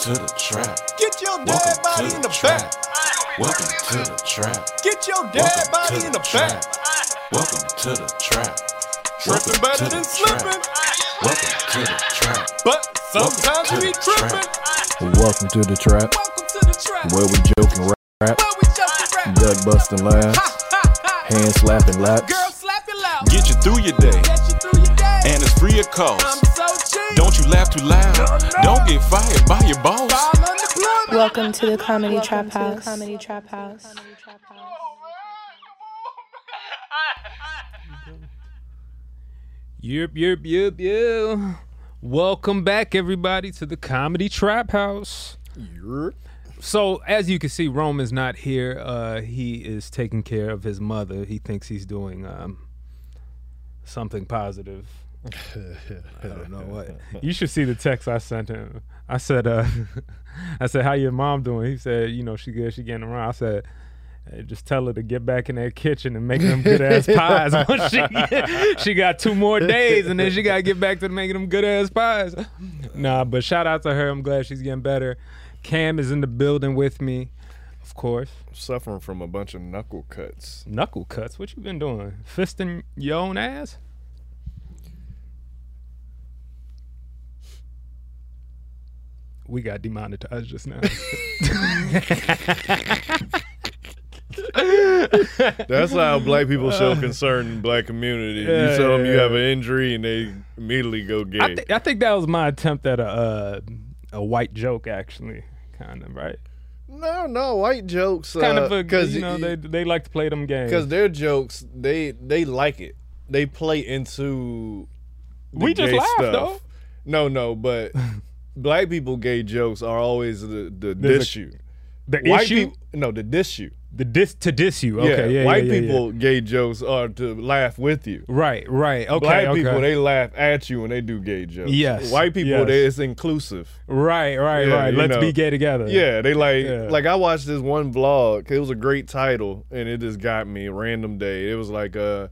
Welcome to the trap. Get your dead Welcome body to in the the trap. back. Welcome to the trap. Get your dead Welcome body to in the the trap. back. Welcome to the trap. Tripping better than the slipping. Welcome to the trap. But sometimes we the tripping. Welcome to the trap, Welcome to the trap. where we joke and rap, Where we just rap. gut busting laughs, Ha, ha, ha. hand slapping laps. Girl, slap your loud. Get you through your day, Get you through your day. and it's free of I'm cost. So cheap. Don't you laugh too loud. Don't get fired by your boss. File unemployment. Welcome to the Comedy Trap House. Comedy Trap House. Yep, yep, yep, yep. Welcome back, everybody, to the Comedy Trap House. So, as you can see, Rome is not here. Uh, he is taking care of his mother. He thinks he's doing um, something positive. I don't know what. You should see the text I sent him. I said, uh, I said, how your mom doing? He said, you know, she good. She getting around. I said, "Hey, just tell her to get back in that kitchen and make them good ass pies. She, she got two more days, and then she got to get back to making them good ass pies. Nah, but shout out to her. I'm glad she's getting better. Cam is in the building with me, of course. Suffering from a bunch of knuckle cuts. Knuckle cuts. What you been doing? Fisting your own ass? We got demonetized just now. That's how black people show concern in black community. Yeah, you tell them you yeah. have an injury and they immediately go gay. I, thi- I think that was my attempt at a uh, a white joke, actually, kind of right. no, no, white jokes. Kind uh, of cause you know, they they like to play them games. because their jokes, they they like it. They play into. the We just laugh, stuff. though. No, no, but black people gay jokes are always the the There's a- you. the White issue, people, no, the diss you. the dis to diss you. Okay, yeah, white yeah, yeah, yeah. people gay jokes are to laugh with you. Right, right. Okay, Black okay. people they laugh at you when they do gay jokes. Yes, White people yes. they it's inclusive. right, right, Yeah, right. Let's know. be gay together. Yeah, they like Yeah. like I watched this one vlog. It was a great title, and it just got me. Random day. It was like uh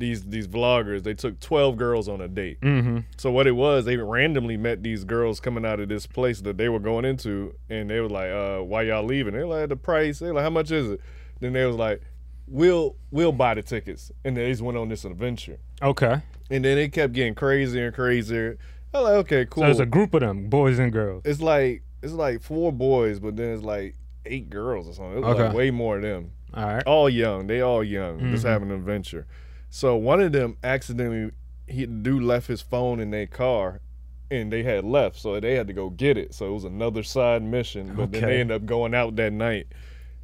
these these vloggers. They took twelve girls on a date. Mm-hmm. So what it was, they randomly met these girls coming out of this place that they were going into, and they were like, uh, "Why y'all leaving?" They like the price. They like, "How much is it?" Then they was like, "We'll we'll buy the tickets," and they just went on this adventure. Okay. And then it kept getting crazier and crazier. I'm like, okay, cool. So there's a group of them, boys and girls. it's like it's like four boys, but then it's like eight girls or something. It was like Okay. way more of them. All right. All young. They all young. Just Mhm. having an adventure. So one of them accidentally he dude left his phone in their car and they had left, so they had to go get it. So it was another side mission. But then they end up going out that night.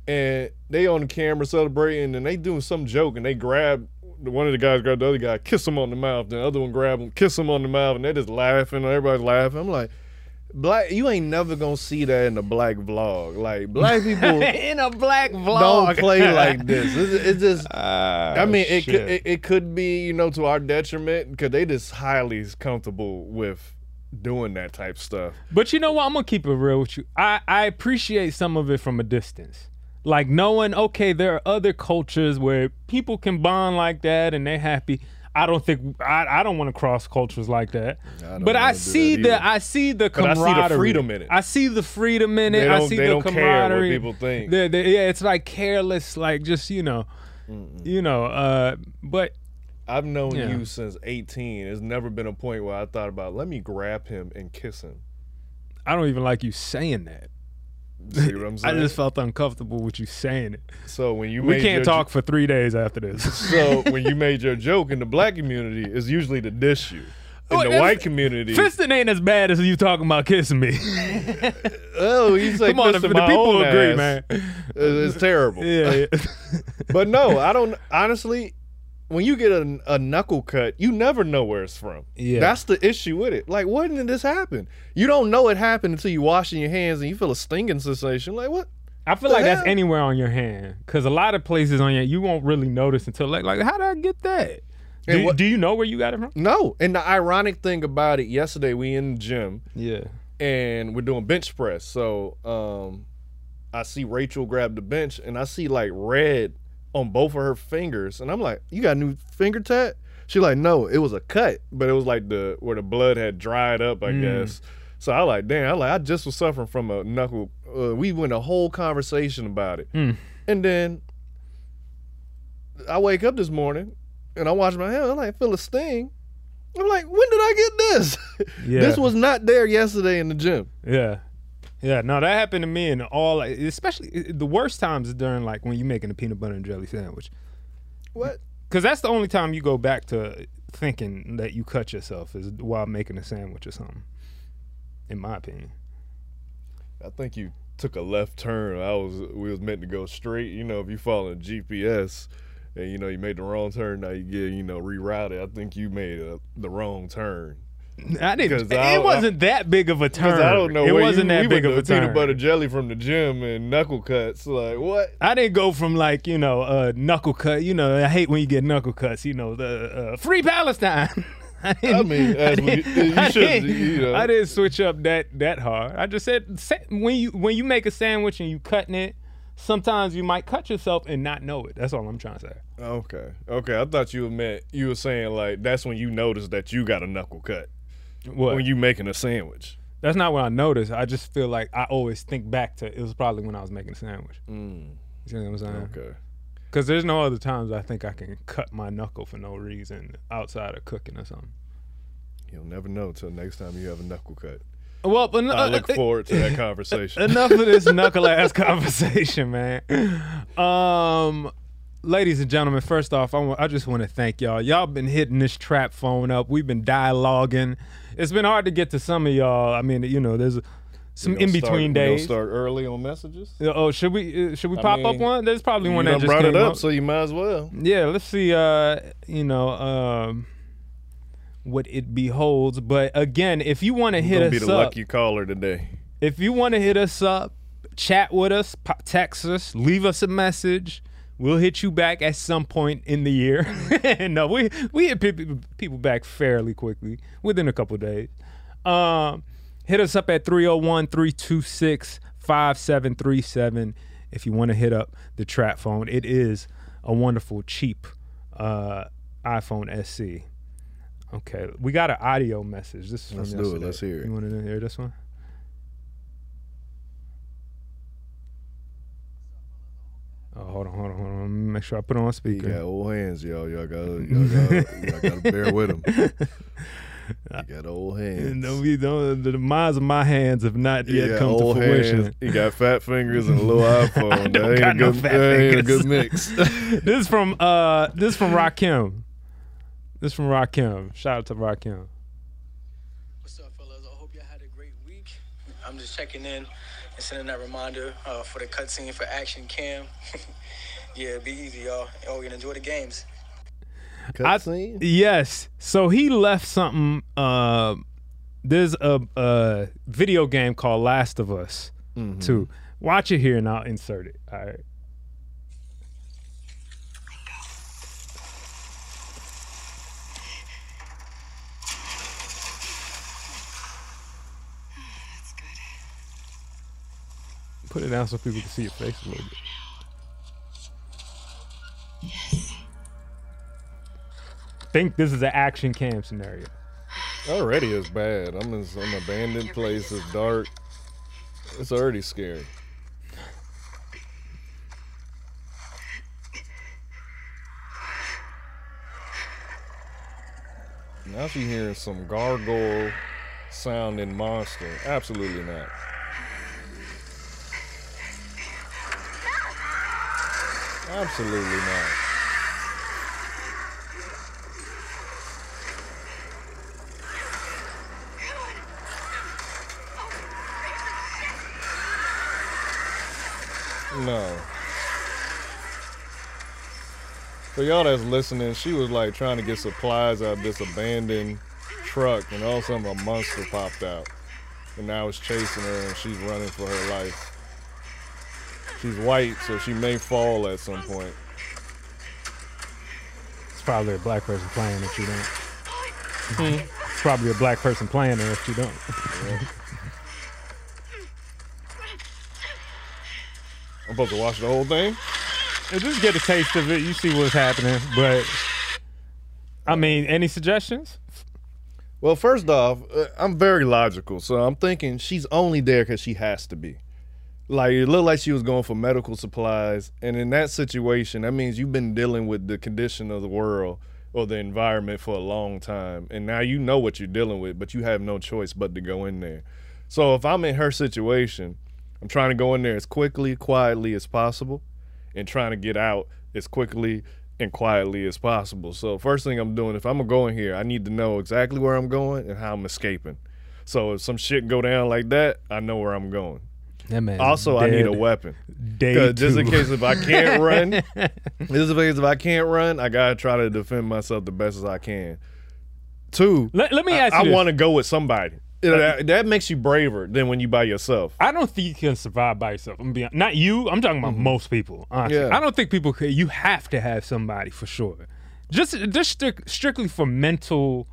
And they on the camera celebrating and they doing some joke and they grab one of the guys grabbed the other guy, kiss him on the mouth. The other one grab him, kiss him on the mouth, and they just laughing. Everybody's laughing. I'm like, black, you ain't never gonna see that in a black vlog. Like black people in a black vlog. don't play like this. It's, it's just. Ah, I mean, it could it, it could be you know to our detriment because they just highly comfortable with doing that type stuff. But you know what? I'm gonna keep it real with you. I I appreciate some of it from a distance, like knowing okay, there are other cultures where people can bond like that and they're happy. I don't think I, I don't want to cross cultures like that. don't but I see the. I see the But I see the freedom in it. I see the freedom in it. I see they the don't care what camaraderie. people think. They're- they're- yeah, it's like careless, like just you know, you know. Uh, but I've known Yeah. you since 18. There's never been a point where I thought about let me grab him and kiss him. I don't even like you saying that. See what I'm I just felt uncomfortable with you saying it. So when you we made can't talk for three days after this. So when you made your joke in the black community, it's usually to diss you. In oh, the white community, Fisting ain't as bad as you talking about kissing me. oh, you say Come on, the, the people agree, ass. man. It's, it's terrible. Yeah, yeah. but no, I don't. Honestly, when you get a, a knuckle cut, you never know where it's from. Yeah. that's the issue with it. Like, when did this happen? You don't know it happened until you washing your hands and you feel a stinging sensation. Like what? I feel like that's anywhere on your hand, because a lot of places on your you won't really notice until like like how did I get that? Do, what- do you know where you got it from? No. And the ironic thing about it, yesterday we in the gym Yeah. and we're doing bench press. So um, I see Rachel grab the bench and I see like red on both of her fingers, and I'm like, "You got a new finger tat?" She like, "No, it was a cut, but it was like the where the blood had dried up, I Mm. guess." So I like, damn, I like, I just was suffering from a knuckle. Uh, we went a whole conversation about it, Mm. and then I wake up this morning and I wash my hair. I'm like, feel a sting. I'm like, when did I get this? Yeah. this was not there yesterday in the gym. Yeah. Yeah, no, that happened to me in all, especially the worst times is during like when you're making a peanut butter and jelly sandwich. What? Because that's the only time you go back to thinking that you cut yourself is while making a sandwich or something. In my opinion. I think you took a left turn. I was we was meant to go straight. You know, if you follow GPS and you know you made the wrong turn, now you get you know rerouted. I think you made a, the wrong turn. I didn't. I- it wasn't that big of a turn. I don't know. It wasn't you, that we big of a turn. peanut butter jelly from the gym and knuckle cuts. Like what? I didn't go from like you know uh, knuckle cut. You know, I hate when you get knuckle cuts. You know, the uh, free Palestine. I, didn't- I mean, as we, you I should. didn't- You know, I didn't switch up that that hard. I just said when you when you make a sandwich and you cutting it, sometimes you might cut yourself and not know it. That's all I'm trying to say. Okay. Okay. I thought you meant you were saying like that's when you notice that you got a knuckle cut What? when you making a sandwich. That's not what I noticed. I just feel like I always think back to it was probably when I was making a sandwich. Mm. You see what I'm saying? Okay. Because there's no other times I think I can cut my knuckle for no reason outside of cooking or something. You'll never know until next time you have a knuckle cut. Well, but I look forward to that conversation. Enough of this knuckle ass conversation, man. Um, ladies and gentlemen, first off, I I just want to thank y'all. Y'all been hitting this trap phone up. We've been dialoguing. It's been hard to get to some of y'all. I mean, you know, there's some in between start, we gonna days. start early on messages. Oh, should we uh, should we I pop up one? There's probably one that just brought it up, up. so you might as well. Yeah, let's see. Uh, you know, um, what it beholds. But again, if you want to hit us be the up, lucky caller today. if you want to hit us up, chat with us, text us, leave us a message. We'll hit you back at some point in the year. no, we we hit people back fairly quickly within a couple days. Um, hit us up at 301-326-5737 if you want to hit up the trap phone. It is a wonderful, cheap uh, iPhone SE. Okay, we got an audio message. This is from Let's do it. Let's hear it. You want to hear this one? Oh, hold on, hold on, hold on. Make sure I put it on He speaker. got old hands, y'all. Y'all gotta, y'all gotta, y'all gotta bear with him. He got old hands. And don't be, don't, the demise of my hands have not He yet got come to fruition. hands. He got fat fingers and a little iPhone. I that don't ain't got a no good, fat that ain't a good mix. this is from uh this is from Rakim. This is from Rakim. Shout out to Rakim. What's up, fellas? I hope y'all had a great week. I'm just checking in and sending that reminder uh, for the cutscene for Action Cam. yeah, be easy, y'all. Oh, and enjoy the games. Cutscene? Yes. So he left something. Uh, there's a, a video game called Last of Us. Mm-hmm. Too. Watch it here, and I'll insert it. All right. Put it down so people can see your face a little bit. Think this is an action cam scenario. Already is bad. I'm in some abandoned place. It's dark. It's already scary. Now she hearing some gargoyle sounding monster. Absolutely not. Absolutely not. No. For y'all that's listening, she was like trying to get supplies out of this abandoned truck, and all of a sudden a monster popped out. And now it's chasing her, and she's running for her life. She's white, so she may fall at some point. It's probably a black person playing if you don't. it's probably a black person playing her if you don't. I'm supposed to watch the whole thing? And just get a taste of it. You see what's happening. But, I mean, any suggestions? Well, first off, uh, I'm very logical, so I'm thinking she's only there because she has to be. Like it looked like she was going for medical supplies, and in that situation, that means you've been dealing with the condition of the world or the environment for a long time, and now you know what you're dealing with, but you have no choice but to go in there. So if I'm in her situation, I'm trying to go in there as quickly, quietly as possible, and trying to get out as quickly and quietly as possible. So first thing I'm doing, if I'm gonna go in here, I need to know exactly where I'm going and how I'm escaping. So if some shit go down like that, I know where I'm going. That man Also, I need a weapon. day Just in case if I can't run, just in case if I can't run, I gotta try to defend myself the best as I can. Two, Let, let me I- ask you I, want to go with somebody. That, that makes you braver than when you by yourself. I don't think you can survive by yourself. I'm being not you. I'm talking about most people. Honestly. Mm-hmm. Yeah. I don't think people could. You have to have somebody for sure. Just just stric- strictly for mental.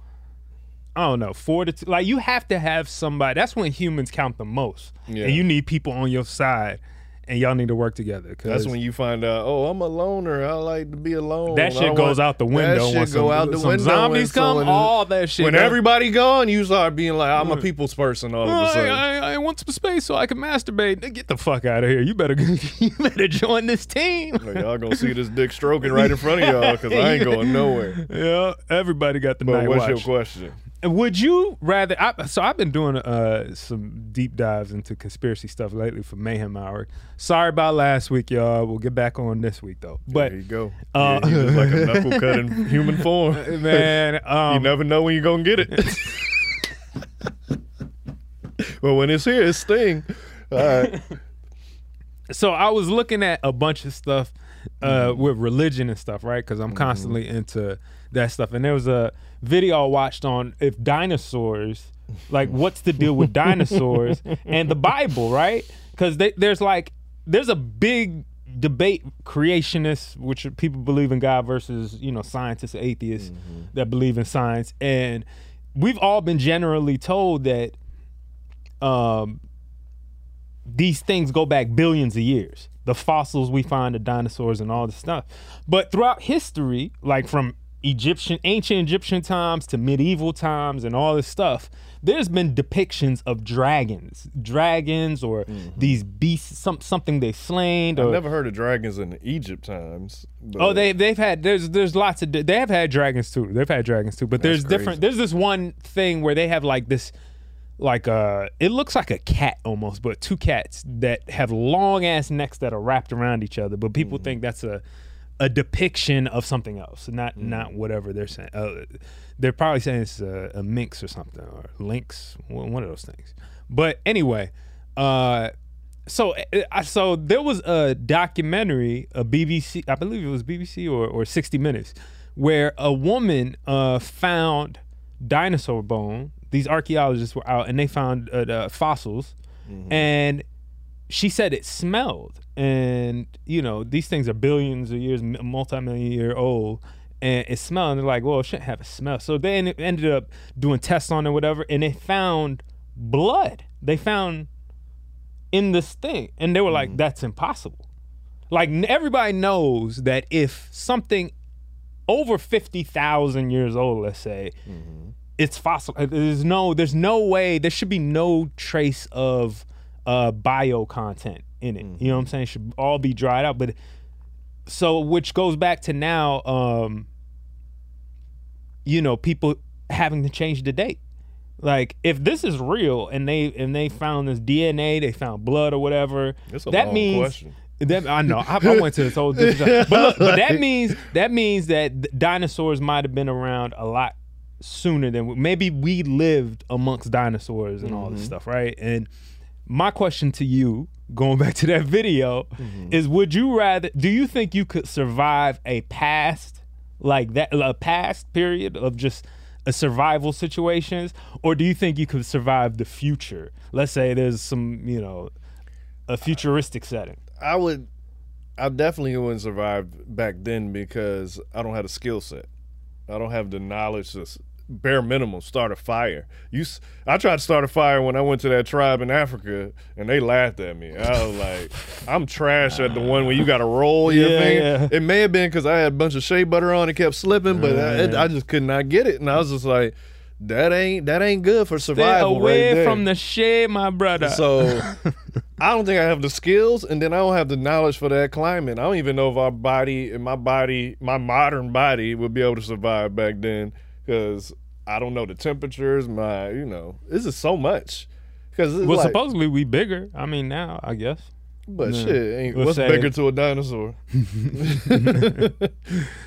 I don't know fortitude. Like you have to have somebody. That's when humans count the most. Yeah. And you need people on your side, and y'all need to work together. That's when you find out. Oh, I'm a loner. I like to be alone. That I shit goes want- out the window That shit when go some- out the some window. zombies come, all that shit When goes- everybody gone, you start being like, I'm a people's person all of a I, sudden. I, I want some space so I can masturbate. Get the fuck out of here. You better you better join this team. Like, y'all gonna see this dick stroking right in front of y'all because I ain't going nowhere. Yeah, everybody got the But what's watch. your question? Would you rather? I, so I've been doing uh, some deep dives into conspiracy stuff lately for Mayhem Hour. Sorry about last week, y'all. We'll get back on this week though. But there you go. Uh, yeah, just like a knuckle cut in human form. Man, um, you never know when you're gonna get it. well, when it's here, it's sting. All right. so I was looking at a bunch of stuff uh, Mm-hmm. with religion and stuff, right? Because I'm constantly into that stuff. And there was a video I watched on if dinosaurs, like, what's the deal with dinosaurs and the Bible, right? Because there's like there's a big debate creationists which are people believe in god versus you know scientists atheists that believe in science and we've all been generally told that um these things go back billions of years. The fossils we find of dinosaurs and all this stuff. But throughout history, like from Egyptian, ancient Egyptian times to medieval times and all this stuff, there's been depictions of dragons, dragons or these beasts, some something they slain. I've never heard of dragons in Egypt times. but- Oh, they they've had there's there's lots of they have had dragons too. They've had dragons too, but there's different. There's this one thing where they have like this, like uh, it looks like a cat almost, but two cats that have long ass necks that are wrapped around each other. But people Mm-hmm. think that's a a depiction of something else, not Mm-hmm. not whatever they're saying. Uh, they're probably saying it's a, a minx or something or lynx, one of those things. But anyway, uh, so uh, I so there was a documentary, a BBC, I believe it was BBC or, or 60 Minutes, where a woman uh, found dinosaur bone. These archaeologists were out and they found uh, the fossils, and she said it smelled. And you know these things are billions of years, multi-million year old, and it smelled. And they're like, well, it shouldn't have a smell. So they en- ended up doing tests on it, whatever, and they found blood. They found in this thing, and they were Mm-hmm. like, "That's impossible." Like everybody knows that if something over fifty thousand years old, let's say, Mm-hmm. it's fossil. uh, There's no, there's no way. There should be no trace of uh, bio content in it. You know what I'm saying? It should all be dried out. But so, which goes back to now, um, you know, people having to change the date. Like, if this is real and they and they found this DNA, they found blood or whatever, that means question. that I know. I, I went to this whole different. but, look, but that means that means that th- dinosaurs might have been around a lot sooner than we, maybe we lived amongst dinosaurs and all this Mhm. stuff, right? And my question to you, going back to that video, Mm-hmm. is: Would you rather? Do you think you could survive a past like that, a past period of just a survival situations, or do you think you could survive the future? Let's say there's some, you know, a futuristic setting. I would, I definitely wouldn't survive back then because I don't have the skill set. I don't have the knowledge to bare minimum start a fire. You, I tried to start a fire when I went to that tribe in Africa, and they laughed at me. I was like, I'm trash at the one where you got to roll your Yeah, finger. yeah. It may have been because I had a bunch of shea butter on and kept slipping, but I, it- I just could not get it, and I was just like. That ain't that ain't good for survival. Stay away right from the shade, my brother. So I don't think I have the skills, and then I don't have the knowledge for that climate. I don't even know if our body and my body, my modern body, would be able to survive back then because I don't know the temperatures. My, you know, this is so much. Because well, like, supposedly we bigger. I mean, now I guess. but Yeah. shit, ain't, Let's what's say- bigger to a dinosaur?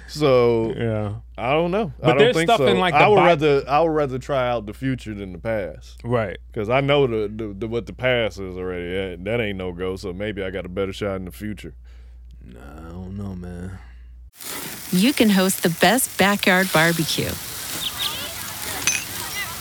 so Yeah. I don't know. But I don't there's think stuff so. in, like, I would Bi- rather I would rather try out the future than the past. Right. Because I know the, the, the what the past is already. That, that ain't no go. So maybe I got a better shot in the future. No, I don't know, man. you can host the best backyard barbecue.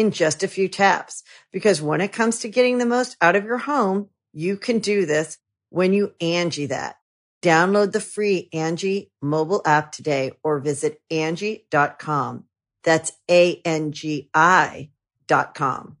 in just a few taps. Because when it comes to getting the most out of your home, you can do this when you Angie that. Download the free Angie mobile app today or visit Angie.com. That's A-N-G-I dot com.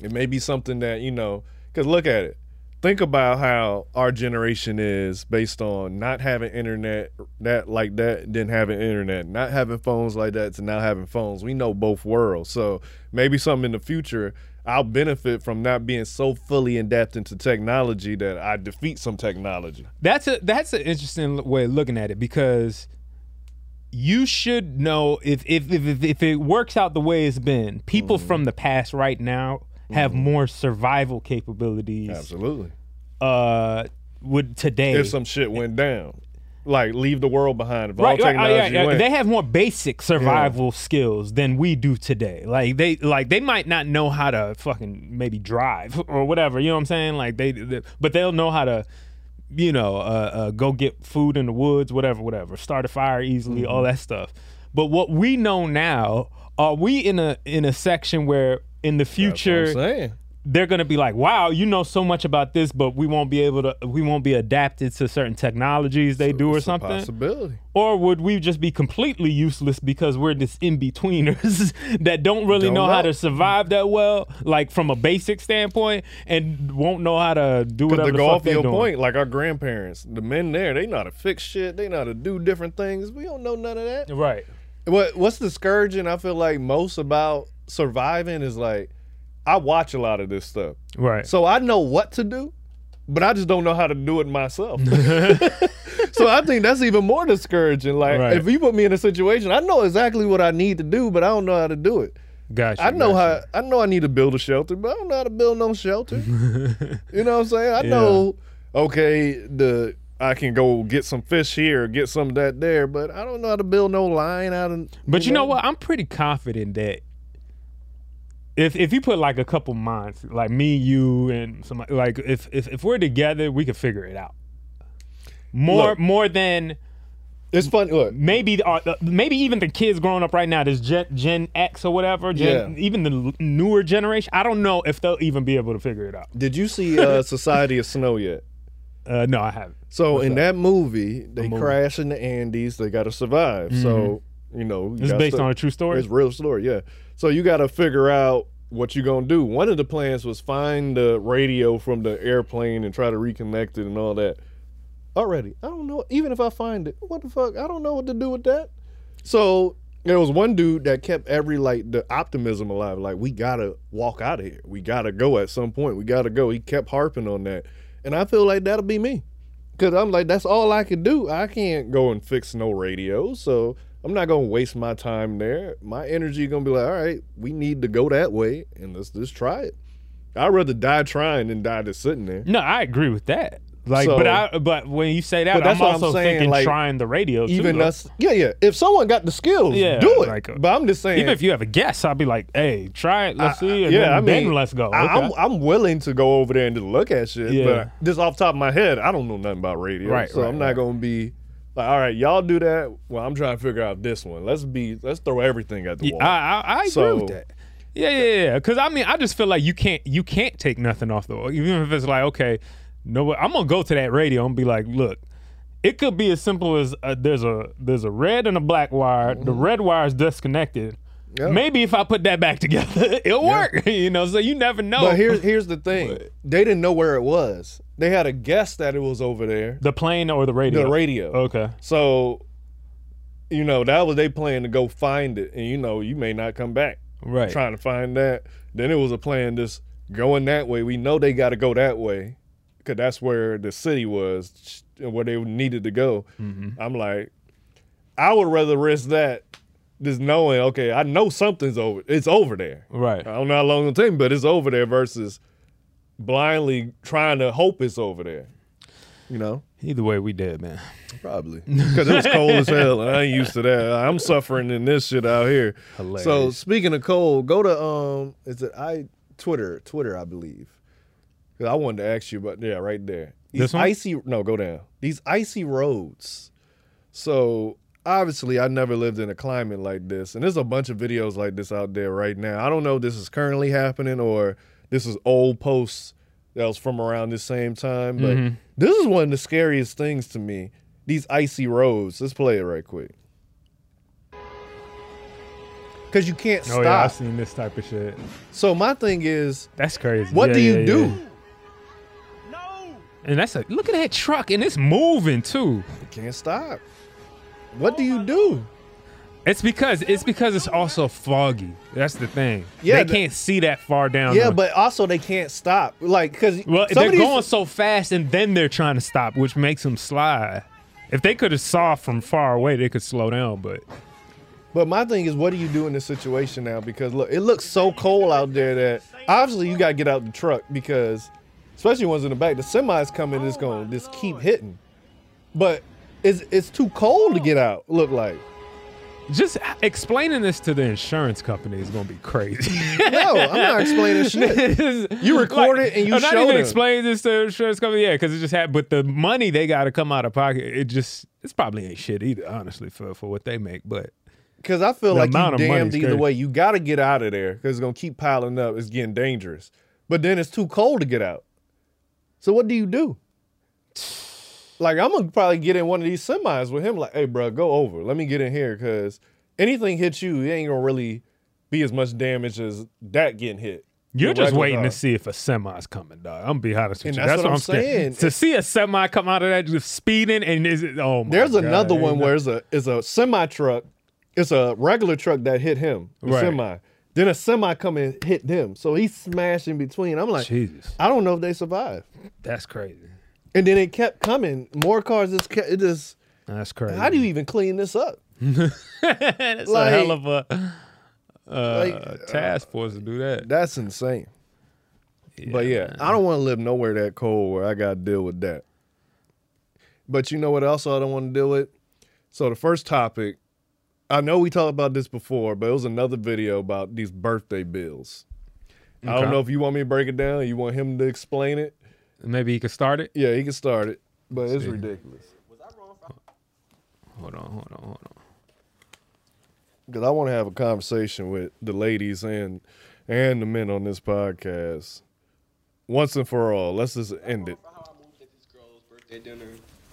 It may be something that you know. Because look at it. Think about how our generation is based on not having internet that like that, then having internet, not having phones like that to now having phones. We know both worlds. So maybe something in the future I'll benefit from not being so fully adapted into technology that I defeat some technology. That's a that's an interesting way of looking at it because you should know if if if, if, it works out the way it's been, people Mm-hmm. from the past right now have more survival capabilities. Absolutely. Uh, would today If some shit went down, like leave the world behind. If all right, right, technology right, right. went, They have more basic survival skills than we do today. Like they like they might not know how to fucking maybe drive or whatever. You know what I'm saying? Like they, they but they'll know how to, you know, uh, uh, go get food in the woods, whatever, whatever. Start a fire easily, all that stuff. But what we know now, are we in a in a section where in the future they're gonna be like, "Wow, you know so much about this, but we won't be able to. We won't be adapted to certain technologies they do or something." possibility. Or would we just be completely useless because we're this in betweeners that don't really Don't know, how to survive that well, like from a basic standpoint, and won't know how to do whatever to the go fuck your doing. point, like our grandparents, the men there, they know how to fix shit. They know how to do different things. We don't know none of that. Right. What What's discouraging? I feel like most about surviving is like I watch a lot of this stuff, Right. so I know what to do, but I just don't know how to do it myself. so I think that's even more discouraging. Like Right. if you put me in a situation, I know exactly what I need to do, but I don't know how to do it. Gotcha. I know gotcha. how I know I need to build a shelter, but I don't know how to build no shelter. you know what I'm saying? I Yeah. know okay, the I can go get some fish here, get some of that there, but I don't know how to build no line out of But you know what? I'm pretty confident that if if you put like a couple months, like me, you, and somebody, like if if if we're together, we can figure it out. More Look. more than it's funny. Look, maybe uh, uh, maybe even the kids growing up right now, this Gen, Gen X or whatever, Gen, Yeah. even the newer generation. I don't know if they'll even be able to figure it out. Did you see uh, Society of Snow yet? Uh, no, I haven't. So What's in that? that movie, they movie? crash in the Andes. They got to survive. So you know, you This is gotta based on a true story? It's a real story, yeah. So you got to figure out what you're gonna do. One of the plans was find the radio from the airplane and try to reconnect it and all that. Already, I don't know. Even if I find it, what the fuck? I don't know what to do with that. So there was one dude that kept every like the optimism alive. Like we gotta walk out of here. We gotta go at some point. We gotta go. He kept harping on that, and I feel like that'll be me. Cause I'm like, that's all I can do. I can't go and fix no radio, so I'm not gonna waste my time there. My energy gonna be like, all right, we need to go that way, and let's just try it. I'd rather die trying than die just sitting there. No, I agree with that. Like, So- but I but when you say that, that's I'm what I'm also saying, thinking like, trying the radio too. Even though. us, yeah, yeah. If someone got the skills, Yeah, do it. like, uh, but I'm just saying, Even if you have a guess, I'll be like, "Hey, try it. Let's I- see." And yeah, then, I mean, then let's go. I, am I'm willing to go over there and just look at shit. Yeah. But just off the top of my head, I don't know nothing about radio. Right, So right, I'm not right. gonna be like, all right, y'all do that. Well, I'm trying to figure out this one. Let's be let's throw everything at the Yeah, wall. I, I, I agree with that. Yeah, yeah, yeah. Because I mean, I just feel like you can't you can't take nothing off the wall, even if it's like, okay, no, I'm gonna go to that radio and be like, look, it could be as simple as uh, there's a there's a red and a black wire. The red wire is disconnected. Mm-hmm. Maybe if I put that back together, it'll work. you know, so you never know. But here's here's the thing. They didn't know where it was. They had a guess that it was over there. the plane or the radio. The radio. Okay. So, you know, that was they plan to go find it, and you know, you may not come back. Right. Trying to find that. Then it was a plan just going that way. We know they got to go that way, because that's where the city was, and where they needed to go. Mm-hmm. I'm like, I would rather risk that, just knowing, okay, I know something's over. It's over there. Right. I don't know how long it'll take, but it's over there versus blindly trying to hope it's over there. You know? Either way, we dead, man. Probably. Because it was cold as hell. and I ain't used to that. I'm suffering in this shit out here. So speaking of cold, go to um is it I Twitter, Twitter, I believe. 'Cause I wanted to ask you about yeah, right there. These This one? icy no, go down. These icy roads. So obviously I never lived in a climate like this. And there's a bunch of videos like this out there right now. I don't know if this is currently happening or this is old posts that was from around the same time. But Mhm. this is one of the scariest things to me. These icy roads. Let's play it right quick. Cause you can't Oh yeah, I've seen this type of shit. So my thing is, That's crazy. what Yeah, do you yeah, do? yeah. And that's a look at that truck, and it's moving too. You can't stop. What do you do? It's because it's because it's also foggy. That's the thing. Yeah, they can't see that far down. Yeah, but also they can't stop. Like, cause well, they're going so fast, and then they're trying to stop, which makes them slide. If they could have saw from far away, they could slow down. But But my thing is, what do you do in this situation now? Because look, it looks so cold out there that obviously you got to get out the truck because, especially ones in the back, the semis coming is going to just keep hitting. But it's it's too cold to get out. Look like. Just explaining this to the insurance company is gonna be crazy. No, I'm not explaining shit. You record it and you I'm not even them. explaining this to the insurance company. Yeah, because it just had. But the money they got to come out of pocket. It just it's probably ain't shit either, honestly, for for what they make. But Because I feel like you amount of money damned either crazy. way. You got to get out of there because it's gonna keep piling up. It's getting dangerous. but then it's too cold to get out. So what do you do? Like I'm gonna probably get in one of these semis with him. Like, hey, bro, go over. Let me get in here because anything hits you, it ain't gonna really be as much damage as that getting hit. You're just waiting to see if a semi's coming, dog. I'm gonna be honest with And you. that's what I'm scared. saying. To see a semi come out of that just speeding and is it? Oh my There's God, another one no- where it's a it's a semi truck. It's a regular truck that hit him, the Right. semi. Then a semi come and hit them, so he smashed in between. I'm like, Jesus, I don't know if they survived. that's crazy. And then it kept coming. More cars just kept, it just. That's crazy. How do you even clean this up? It's Like- a hell of a uh, Like, task force to do that. That's insane. but yeah, I don't want to live nowhere that cold where I got to deal with that. But you know what else I don't want to deal with? So the first topic, I know we talked about this before, but it was another video about these birthday bills. I don't know if you want me to break it down. You want him to explain it? Maybe he could start it. Yeah, he can start it, but it's See. ridiculous. Hold on, hold on, hold on. because I want to have a conversation with the ladies and and the men on this podcast once and for all. Let's just end it. birthday dinner.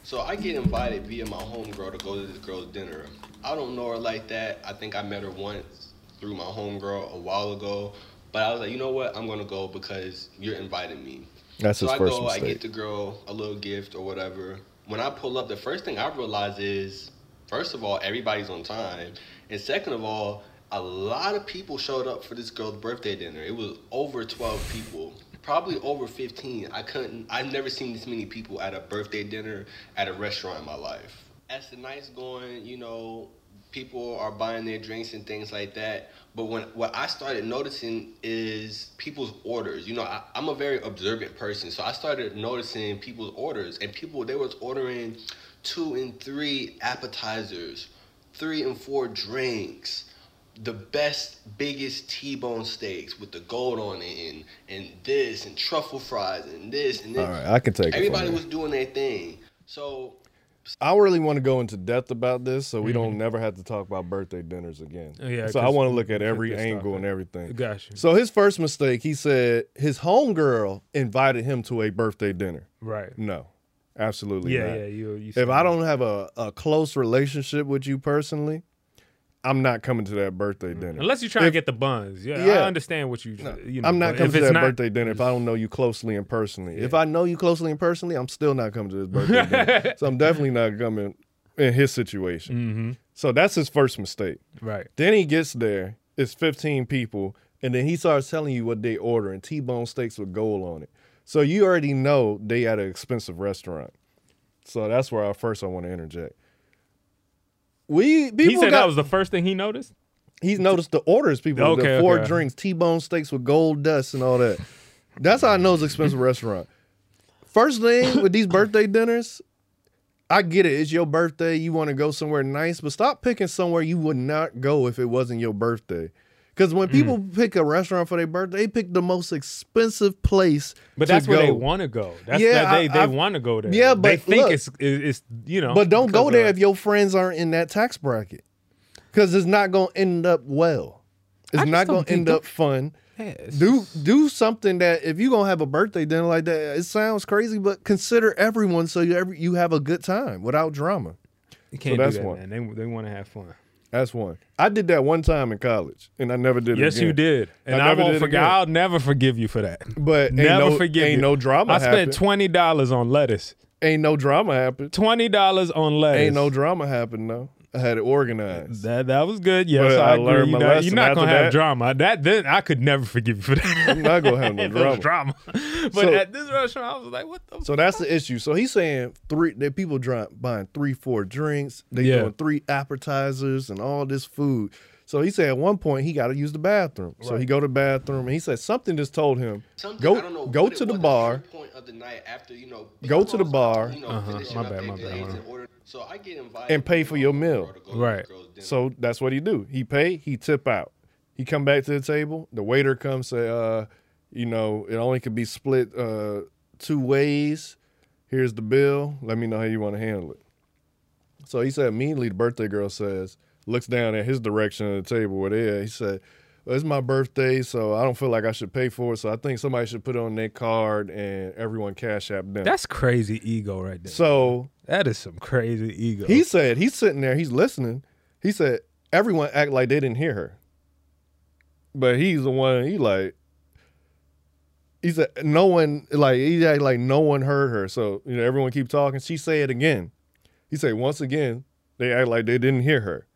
So I get invited via my homegirl to go to this girl's dinner. I don't know her like that. I think I met her once through my homegirl a while ago. But I was like, you know what? I'm gonna go because you're inviting me. That's so his I first go, I get the girl a little gift or whatever. When I pull up, the first thing I realize is, first of all, everybody's on time, and second of all, a lot of people showed up for this girl's birthday dinner. It was over 12 people, probably over 15. I couldn't. I've never seen this many people at a birthday dinner at a restaurant in my life. As the night's going, you know, people are buying their drinks and things like that. But when what I started noticing is people's orders. You know, I, I'm a very observant person, so I started noticing people's orders, and people they was ordering two and three appetizers, three and four drinks, the best, biggest T-bone steaks with the gold on it, and and this and truffle fries and this and this. All right, I can take it Everybody was doing their thing. So I really want to go into depth about this so we don't never have to talk about birthday dinners again. Oh, yeah, so I want to look at every angle and everything. Gotcha. So his first mistake, he said his homegirl invited him to a birthday dinner. Right. No, absolutely Yeah, not. yeah, you- you if I don't have a, a close relationship with you personally, I'm not coming to that birthday dinner. Unless you're trying to get the buns. Yeah, Yeah. I understand what you. you know, I'm not coming if to that not- birthday dinner if I don't know you closely and personally. If I know you closely and personally, I'm still not coming to this birthday dinner. So I'm definitely not coming in his situation. Mm-hmm. So that's his first mistake. Right. Then he gets there, it's 15 people, and then he starts telling you what they ordering T-bone steaks with gold on it. So you already know they at an expensive restaurant. So that's where I first I want to interject. We people He said got, that was the first thing he noticed. He's noticed the orders, people. Okay, the four okay. drinks, T-bone steaks with gold dust and all that. That's how I know it's an expensive restaurant. First thing with these birthday dinners, I get it. It's your birthday. You want to go somewhere nice, but stop picking somewhere you would not go if it wasn't your birthday. Because when people Mm. pick a restaurant for their birthday, they pick the most expensive place. But to that's where they want to go. That's Yeah, that they I- they want to go there. Yeah, they but think look. it's it's you know. But don't go there uh, if your friends aren't in that tax bracket, because it's not going to end up well. It's not going to end up fun. Yeah, it's do do something that if you're gonna have a birthday dinner like that, it sounds crazy, but consider everyone so you every, you have a good time without drama. You can't so that's do that, one. man. They they want to have fun. That's one. I did that one time in college, and I never did it. Yes, you did, and I, never won't forget. I'll never forgive you for that. But ain't never no- forgive ain't you. no drama I spent twenty dollars on lettuce. Ain't no drama happened. Twenty dollars on lettuce. Ain't no drama happened though. Had it organized. That that was good. Yes, But I, I agree. learned You're my not, lesson you're not gonna have that. drama. That then I could never forgive you for that. I'm not gonna have no drama. drama. But So- at this restaurant, I was like, what the? So that's the issue. So he's saying three that people dri buying three, four drinks. They Yeah. doing three appetizers and all this food. So he said at one point he got to use the bathroom. So he go to the bathroom and he said something just told him Something, go I don't know go to the bar, point of the night after you know go to the bar, you know Uh-huh. My bad, my bad, and bad. order. So I get invited and pay for your meal. Right. So that's what he do. He pay, he tip out. He come back to the table. The waiter comes say, uh, you know, it only could be split uh, two ways. Here's the bill. Let me know how you want to handle it. So he said immediately the birthday girl says, looks down at his direction of the table where they. He said, it's my birthday, so I don't feel like I should pay for it. So I think somebody should put it on their card and everyone cash app them. That's crazy ego right there. so That is some crazy ego. he said he's sitting there, he's listening. He said everyone act like they didn't hear her, but he's the one. He like he said no one like he act like no one heard her. So you know everyone keep talking. She say it again. He said once again they act like they didn't hear her.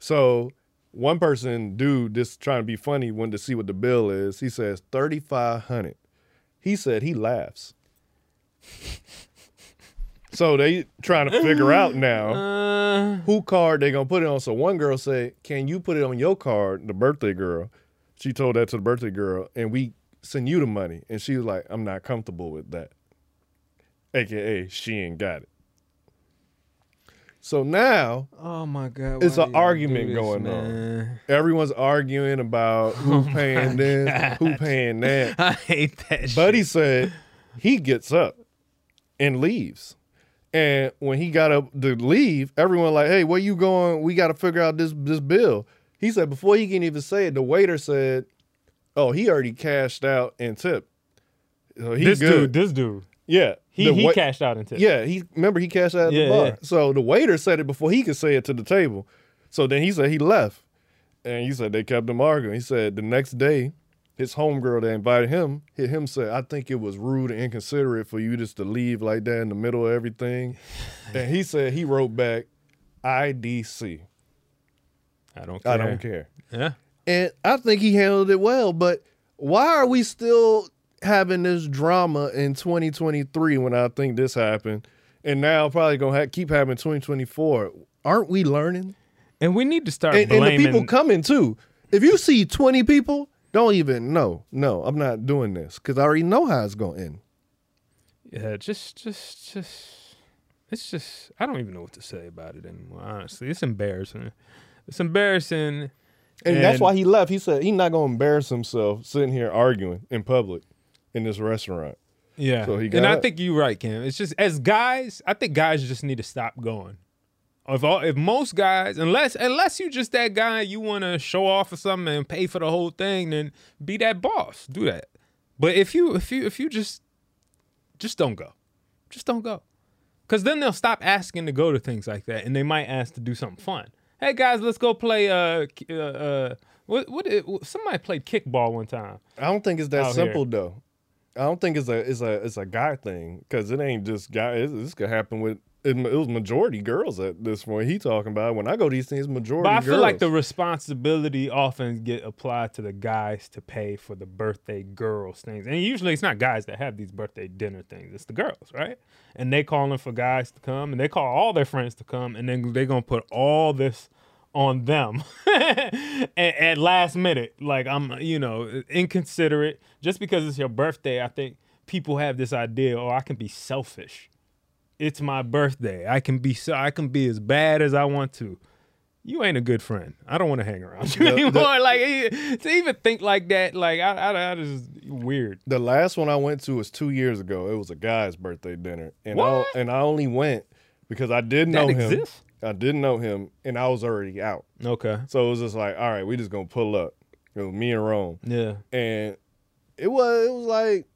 So one person, dude, just trying to be funny, wanted to see what the bill is. He says thirty five hundred. He said he laughs. so they trying to figure out now Uh, who card they gonna put it on. So one girl said, "Can you put it on your card?" The birthday girl, she told that to the birthday girl, and we send you the money. And she was like, "I'm not comfortable with that." AKA, she ain't got it. So now oh my god. it's an argument this, going on. Everyone's arguing about oh who Oh paying this, who paying that. I hate that Buddy shit. said he gets up and leaves. And when he got up to leave, everyone like, "Hey, where you going? We got to figure out this this bill." He said before he can even say it, the waiter said, "Oh, he already cashed out and tipped." So he This good. dude, this dude. Yeah, He he wa- cashed out in tips. Yeah, he remember he cashed out at Yeah, the bar. yeah. So the waiter said it before he could say it to the table. So then he said he left, and he said they kept him arguing. He said the next day, his homegirl that invited him hit him said, "I think it was rude and inconsiderate for you just to leave like that in the middle of everything." and he said he wrote back, "IDC." I don't care. I don't care. Yeah. And I think he handled it well, but why are we still having this drama in 2023 when I think this happened? And now probably gonna ha- keep having 2024. Aren't we learning? And we need to start And, and the people coming too. If you see 20 people, don't even no, no, I'm not doing this because I already know how it's gonna end. Yeah, just just just it's just I don't even know what to say about it anymore, honestly. It's embarrassing. It's embarrassing. And, that's why he left. He said he's not gonna embarrass himself sitting here arguing in public in this restaurant. Yeah. So he got and I up. think you're right, Cam. It's just as guys, I think guys just need to stop going. If all, if most guys, unless unless you just that guy, you want to show off or something and pay for the whole thing, then be that boss. Do that. But if you if you if you just just don't go, just don't go, because then they'll stop asking to go to things like that, and they might ask to do something fun. Hey guys, let's go play. Uh, uh, uh what what? It, somebody played kickball one time. I don't think it's that Out here. simple though. I don't think it's a it's a it's a guy thing because it ain't just guys. This could happen with it, it was majority girls at this point. He talking about when I go to these things, majority. But I feel like the responsibility often get applied to the guys to pay for the birthday girls things, and usually it's not guys that have these birthday dinner things; it's the girls, right? And they calling for guys to come, and they call all their friends to come, and then they gonna put all this on them at, at last minute. Like I'm, you know, inconsiderate. Just because it's your birthday, I think people have this idea, oh, I can be selfish it's my birthday. I can be so I can be as bad as I want to. You ain't a good friend. I don't want to hang around you The- anymore. the- like eh, to even think like that, like I, I, I just weird. the last one I went to was two years ago. It was a guy's birthday dinner, and What? I and I only went because I did That know him. exists? I didn't know him, and I was already out. Okay. So it was just like, all right, we just gonna pull up. It was me and Rome. Yeah. and it was it was like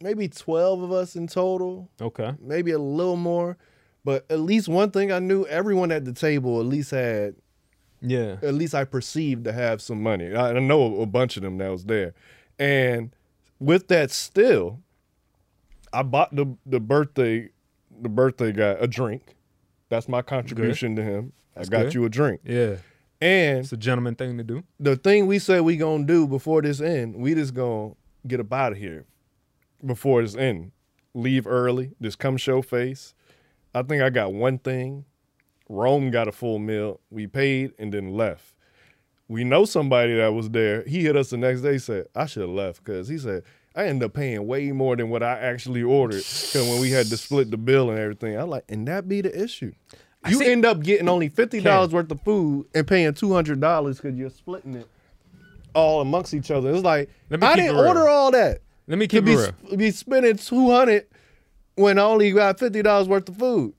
maybe 12 of us in total Okay. maybe a little more but at least one thing i knew everyone at the table at least had Yeah. at least i perceived to have some money i, I know a, bunch of them that was there and with that still i bought the the birthday the birthday guy a drink that's my contribution to him i got good. you a drink Yeah. And It's a gentleman thing to do. the thing we said we gonna do before this end, we just gonna get up out of here before this end. Leave early, just come show face. I think I got one thing. Rome got a full meal. We paid and then left. We know somebody that was there. He hit us the next day. Said I should have left because he said I ended up paying way more than what I actually ordered. Because when we had to split the bill and everything, I like, and that be the issue. You see- end up getting only fifty dollars worth of food and paying two hundred dollars because you're splitting it all amongst each other. It's like I didn't order all that. Let me to keep be it real. be spending two hundred when I only got fifty dollars worth of food.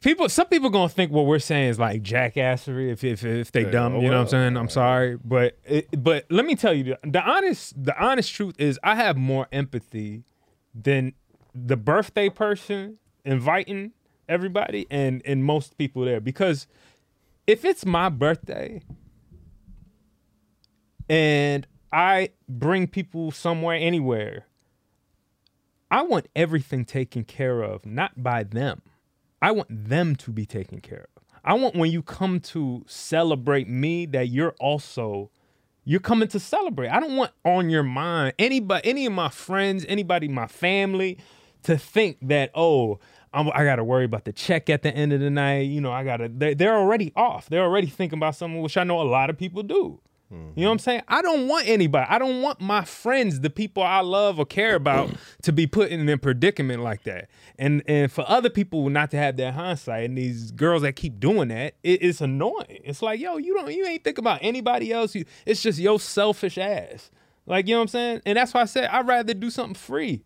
people some people gonna think what we're saying is like jackassery if if, if they Yeah, dumb oh you know what i'm saying i'm sorry but it, but let me tell you the, the honest the honest truth is i have more empathy than the birthday person inviting everybody and and most people there because if it's my birthday and i bring people somewhere anywhere i want everything taken care of not by them I want them to be taken care of. I want when you come to celebrate me that you're also you're coming to celebrate. I don't want on your mind anybody, any of my friends, anybody, my family, to think that oh, I'm, I got to worry about the check at the end of the night. You know, I gotta. They're, they're already off. They're already thinking about something, which I know a lot of people do. You know what I'm saying? I don't want anybody. I don't want my friends, the people I love or care about, to be put in a predicament like that. And and for other people not to have that hindsight, and these girls that keep doing that, it, it's annoying. It's like, yo, you don't, you ain't think about anybody else. You, it's just your selfish ass. Like you know what I'm saying? And that's why I said I'd rather do something free.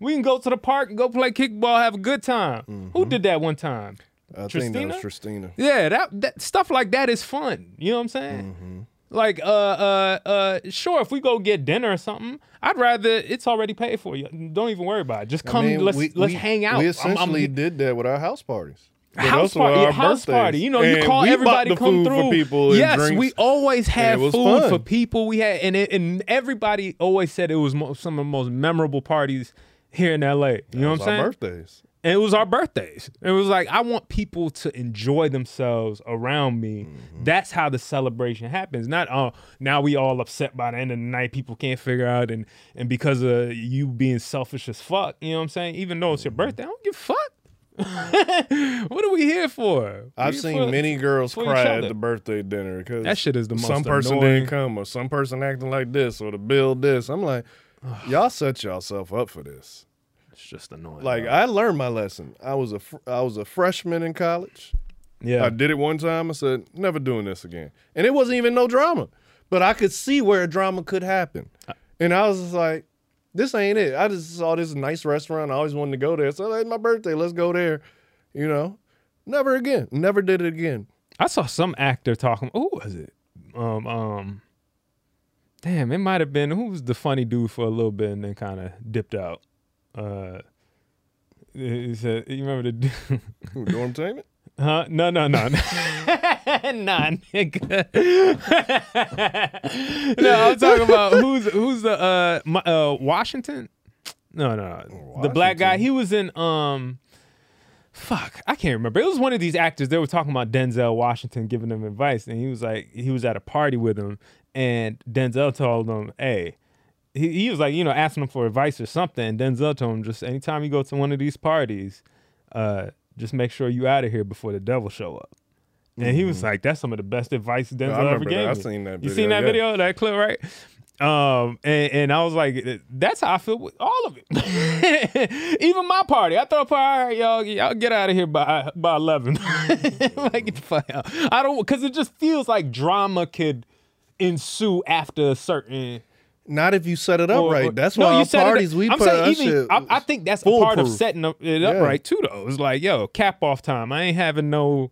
We can go to the park and go play kickball, have a good time. Who did that one time? I think that was Tristina. Yeah, that, that stuff like that is fun. You know what I'm saying? Like, uh, uh, uh, sure, if we go get dinner or something, I'd rather it's already paid for. You don't even worry about it. Just I come, mean, let's we- let's we- hang out. We I'm- I'm- essentially did that with our house parties. But house party, our house birthdays. party. You know, you And call we bought everybody the come food through. for people. and yes, drinks, we always had food fun. for people. We had, and it, and everybody always said it was mo- some of the most memorable parties here in LA. You know was what I'm saying? our birthdays. And it was our birthdays. It was like I want people to enjoy themselves around me. Mm-hmm. That's how the celebration happens. Not oh now we all upset by the end of the night. People can't figure out and and because of you being selfish as fuck. You know what I'm saying? Even though it's your Mm-hmm. birthday, I don't give a fuck. what are we here for? I've seen for- many girls cry at the birthday dinner because That shit is the most. some person annoying- didn't come or some person acting like this or to build this. I'm like, y'all set yourself up for this. It's just annoying. Like I learned my lesson. I was a fr- I was a freshman in college. Yeah. I did it one time. I said, never doing this again. And it wasn't even no drama, but I could see where a drama could happen. And I was just like, this ain't it. I just saw this nice restaurant. I always wanted to go there. So it's my birthday. Let's go there. You know, never again. Never did it again. I saw some actor talking. Who was it? Um, um, damn, it might have been who was the funny dude for a little bit and then kind of dipped out. Uh, he said, "You remember the dude? Who, Dormtainment? Huh? No, no, no, no, nah, nigga. no, I'm talking about who's who's the uh, my, uh Washington? No, no, no. the black guy. He was in um. Fuck, I can't remember. It was one of these actors. They were talking about Denzel Washington giving them advice, and he was like, he was at a party with him, and Denzel told him, "Hey." He, he was like, you know, asking him for advice or something. And Denzel told him, just anytime you go to one of these parties, uh, just make sure you out of here before the devil show up. And he was like, that's some of the best advice Denzel ever gave that. I seen that You video, seen that yeah. video, that clip, right? Um, and, and I was like, that's how I feel with all of it. Even my party. I throw a party, all right, y'all, y'all get out of here by by eleven. like get the fuck out. I don't because it just feels like drama could ensue after a certain Not if you set it up or- right. That's No, why you our set it up- parties we I'm put saying even, shit I, I think that's a part of setting it up Yeah. right too. Though it's like, yo, cap off time. I ain't having no,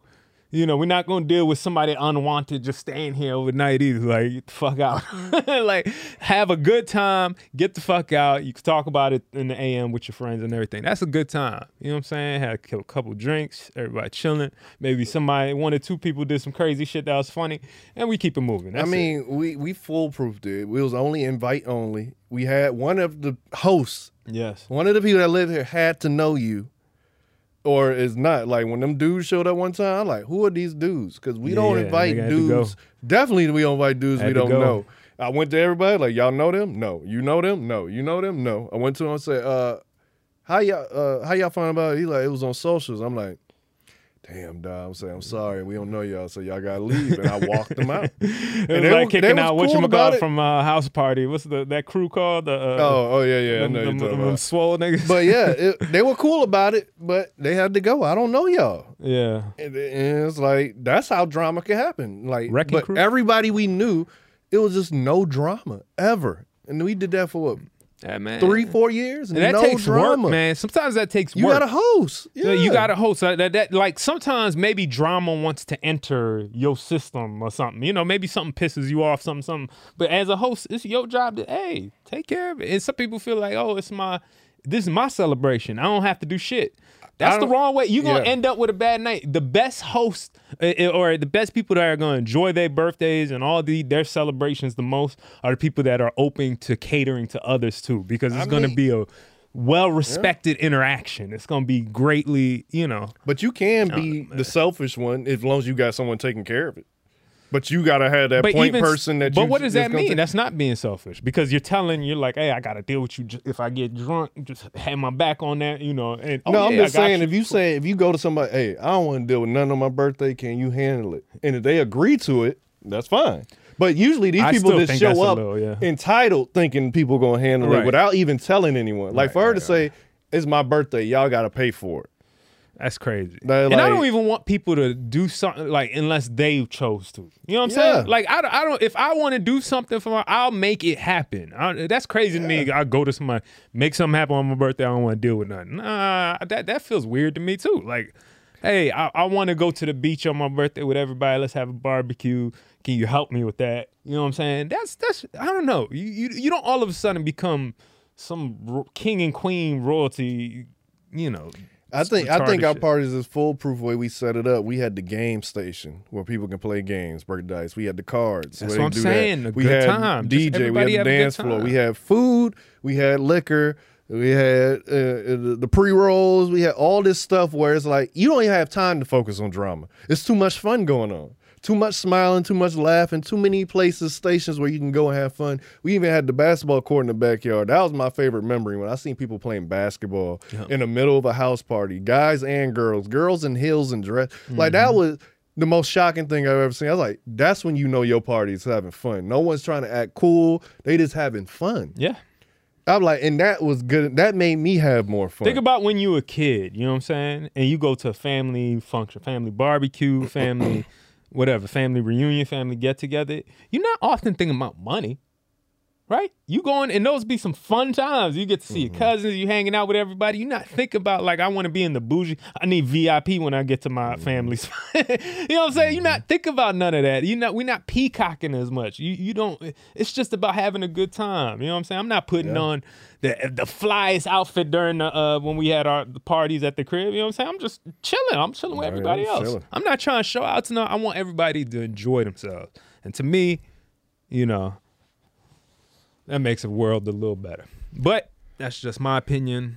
you know, we're not gonna deal with somebody unwanted just staying here overnight either. Like, get the fuck out. Mm. like, have a good time. Get the fuck out. You can talk about it in the AM with your friends and everything. That's a good time. You know what I'm saying? Had a couple drinks. Everybody chilling. Maybe somebody, one or two people did some crazy shit that was funny, and we keep it moving. That's I it. mean, we we foolproofed it. We was only invite only. We had one of the hosts. Yes. One of the people that live here had to know you, or is not. Like when them dudes showed up one time, I'm like, who are these dudes? Because we Yeah, don't invite nigga had to go. dudes. Definitely, we don't invite dudes we don't go. know. I went to everybody like, y'all know them? No. You know them? No. You know them? No. I went to him and said, uh, how y'all uh, how y'all find about it? He like it was on socials. I'm like. Damn, dog. I'm saying I'm sorry. We don't know y'all, so y'all gotta leave. And I walked them out. It And they like were- kicking out cool you about it. from uh, house party. What's the that crew called? The uh, Oh, oh yeah, yeah. I them, know you're them, talking them about. swole niggas. But yeah, it, they were cool about it, but they had to go. I don't know y'all. yeah, And, and it's like that's how drama can happen. Like, Wrecking but Crew? everybody we knew, it was just no drama ever. And we did that for what, Yeah, man. three, four years, And that no takes drama. work, man. Sometimes that takes You work. got a host. Yeah, you got a host. That, that, that- like sometimes maybe drama wants to enter your system or something. You know, maybe something pisses you off, something, something. But as a host, it's your job to hey, take care of it. And some people feel like, oh, it's my this is my celebration. I don't have to do shit. That's the wrong way. You're gonna yeah. end up with a bad night. The best host uh, uh, or the best people that are gonna enjoy their birthdays and all the their celebrations the most are the people that are open to catering to others too, because it's I gonna mean- be a well respected interaction. It's gonna be greatly, you know. But you can be the selfish one as long as you got someone taking care of it. But you gotta have that point even person that. But you what does that mean? take- That's not being selfish because you're telling you're like, hey, I got to deal with you j- if I get drunk. Just have my back on that, you know. And oh, no, I'm yeah, just saying you. if you say if you go to somebody, hey, I don't want to deal with none on my birthday. Can you handle it? And if they agree to it, that's fine. But usually these I people still that think that's show up little, yeah. entitled, thinking people gonna handle it without even telling anyone. Like for her to say, "It's my birthday, y'all got to pay for it." That's crazy. They're and I don't even want people to do something like unless they chose to. You know what I'm Yeah. saying? Like I, don't- I don't. If I want to do something for my, I'll make it happen. I, that's crazy to me. I go to somebody, make something happen on my birthday. I don't want to deal with nothing. Nah, that that feels weird to me too. Like, hey, I, I want to go to the beach on my birthday with everybody. Let's have a barbecue. Can you help me with that? You know what I'm saying? That's that's. I don't know. You you, you don't all of a sudden become some king and queen royalty. You know. I think I think our shit. parties is foolproof way we set it up. We had the game station where people can play games, break dice. We had the cards. That's what I'm do that. saying, a we good had time. DJ. We had the have a good dance floor. We had food. We had liquor. We had uh, the, the pre rolls. We had all this stuff where it's like you don't even have time to focus on drama. It's too much fun going on. Too much smiling, too much laughing, too many places, stations where you can go and have fun. We even had the basketball court in the backyard. That was my favorite memory when I seen people playing basketball in the middle of a house party, guys and girls, girls in heels and dress. Like that mm-hmm. was the most shocking thing I've ever seen. I was like, that's when you know your party is having fun. No one's trying to act cool. They just having fun. Yeah. I'm like, and that was good. That made me have more fun. Think about when you were a kid, you know what I'm saying? And you go to a family function, family barbecue, family whatever, family reunion, family get together. You're not often thinking about money. Right? You going and those be some fun times. You get to see your mm-hmm. cousins, you hanging out with everybody. You not think about like I want to be in the bougie. I need VIP when I get to my mm-hmm. family's. you know what I'm saying? You not mm-hmm. think about none of that. You not we not peacocking as much. You you don't it's just about having a good time. You know what I'm saying? I'm not putting on the the flyest outfit during the uh when we had our the parties at the crib. You know what I'm saying? I'm just chilling. I'm chilling with everybody else. chilling. I'm not trying to show out to no. I want everybody to enjoy themselves. And to me, you know, that makes the world a little better. But that's just my opinion.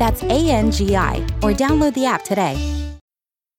That's A N G I, or download the app today.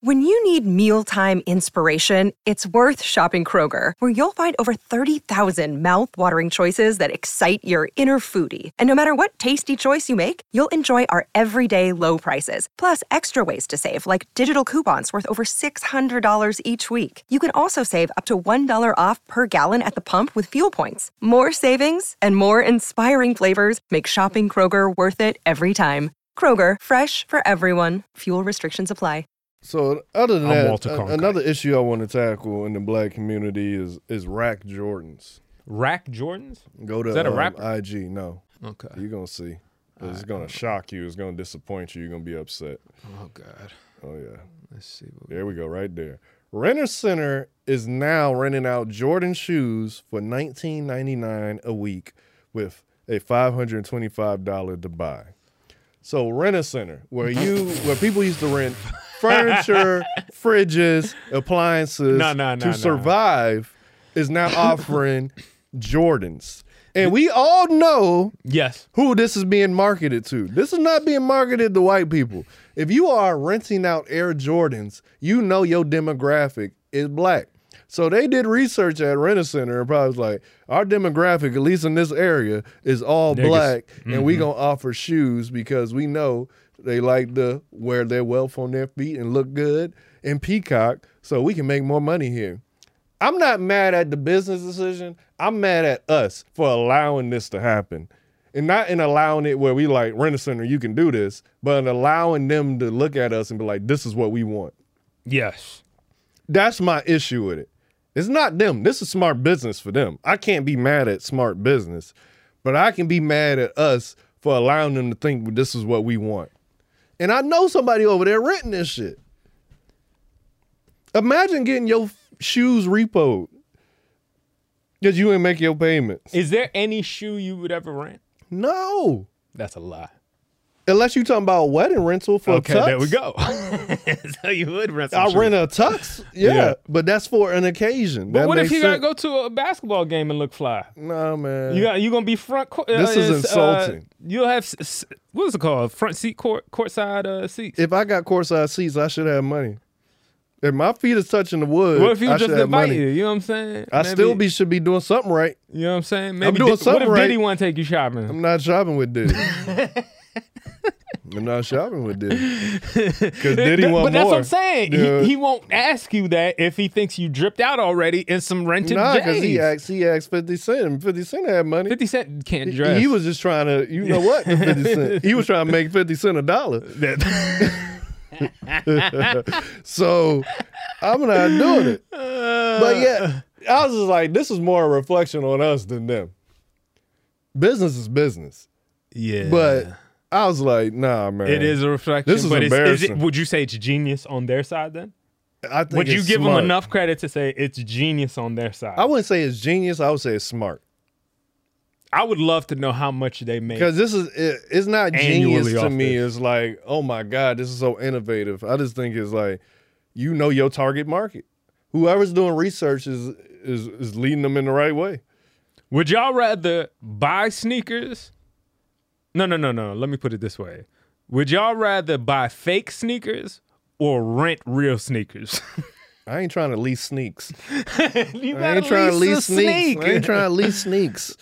When you need mealtime inspiration, it's worth shopping Kroger, where you'll find over 30,000 mouth-watering choices that excite your inner foodie. And no matter what tasty choice you make, you'll enjoy our everyday low prices, plus extra ways to save, like digital coupons worth over $600 each week. You can also save up to $1 off per gallon at the pump with fuel points. More savings and more inspiring flavors make shopping Kroger worth it every time. Kroger, fresh for everyone. Fuel restrictions apply. So other than I'm that, a- another issue I want to tackle in the black community is is rack Jordans. Rack Jordans? Go to Is that a um, rapper? IG. No. Okay. You're gonna see. It's gonna shock you. It's gonna disappoint you. You're gonna be upset. Oh God. Oh yeah. Let's see. What There we go. Right there. Rent a Center is now renting out Jordan shoes for $19.99 a week with a $525 to buy. So rent a center where you where people used to rent furniture, fridges, appliances No, no, no, to survive is now offering Jordans. And we all know yes who this is being marketed to. This is not being marketed to white people. If you are renting out Air Jordans, you know your demographic is black. So they did research at Rent a Center and probably was like, our demographic, at least in this area, is all Niggas. black, and we Mhm. gonna offer shoes because we know they like to wear their wealth on their feet and look good and peacock, so we can make more money here. I'm not mad at the business decision. I'm mad at us for allowing this to happen. And not in allowing it where we like a center, you can do this, but in allowing them to look at us and be like, this is what we want. Yes. That's my issue with it. It's not them. This is smart business for them. I can't be mad at smart business, but I can be mad at us for allowing them to think this is what we want. And I know somebody over there renting this shit. Imagine getting your shoes repoed because you ain't make your payments. Is there any shoe you would ever rent? No. That's a lie. Unless you talking about wedding rental for Okay, a tux. there we go. so you would rent some I shoes. rent a tux. Yeah, Yeah. but that's for an occasion. But That what if makes you gotta go to a basketball game and look fly? No, man. You got you gonna be front court. This is insulting. you'll have s- s- what is it called? Front seat court courtside uh, seats. if I got courtside seats, I should have money. If my feet is touching the wood, What if you I just invite money. you? You know what I'm saying? I Maybe- still be should be doing something right. You know what I'm saying? Maybe doing Di- something What if right. Diddy want to take you shopping? I'm not shopping with Diddy. I'm not shopping with Diddy because Diddy want but that's more. what I'm saying. Yeah. He, he won't ask you that if he thinks you dripped out already in some rented Nah, because he asked he asked Fifty Cent. and Fifty Cent had money. 50 Cent can't He- dress. He was just trying to, you know what? Fifty Cent. He was trying to make Fifty Cent a dollar. so I'm not doing it. But yeah, I was just like, this is more a reflection on us than them. Business is business. Yeah. But I was like, nah, man. It is a reflection. This is but embarrassing. Is it, would you say it's genius on their side then? I think Would you give smart. them enough credit to say it's genius on their side? I wouldn't say it's genius. I would say it's smart. I would love to know how much they make. Because this is it, it's not genius to me. this. It's like, oh my God, this is so innovative. I just think it's like, you know your target market. Whoever's doing research is is is leading them in the right way. Would y'all rather buy sneakers? No, no, no, no. Let me put it this way. Would y'all rather buy fake sneakers or rent real sneakers? I ain't trying to lease sneaks. you I ain't trying to lease sneaks. I ain't trying to lease sneaks.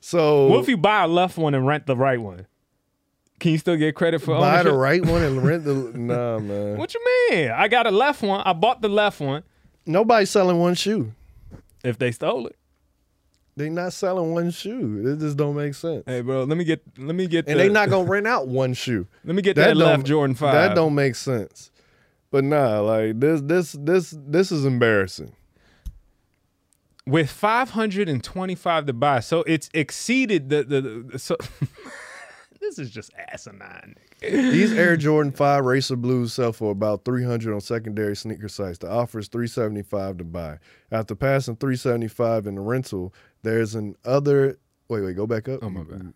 So What if you buy a left one and rent the right one? Can you still get credit for buy ownership? the right one and rent the nah, man. What you mean? I got a left one. I bought the left one. Nobody's selling one shoe. If they stole it. They not selling one shoe. It just don't make sense. Hey, bro, let me get let me get and the, they not gonna rent out one shoe. Let me get that, don't- left Jordan five. That don't make sense. But nah, like this, this, this, this is embarrassing. with 525 to buy. So it's exceeded the the, the so this is just asinine. These Air Jordan Five Racer Blues sell for about three hundred on secondary sneaker sites. The offer is three seventy five to buy. After passing three seventy five in the rental, there's an other. Wait, wait, go back up. Oh my bad.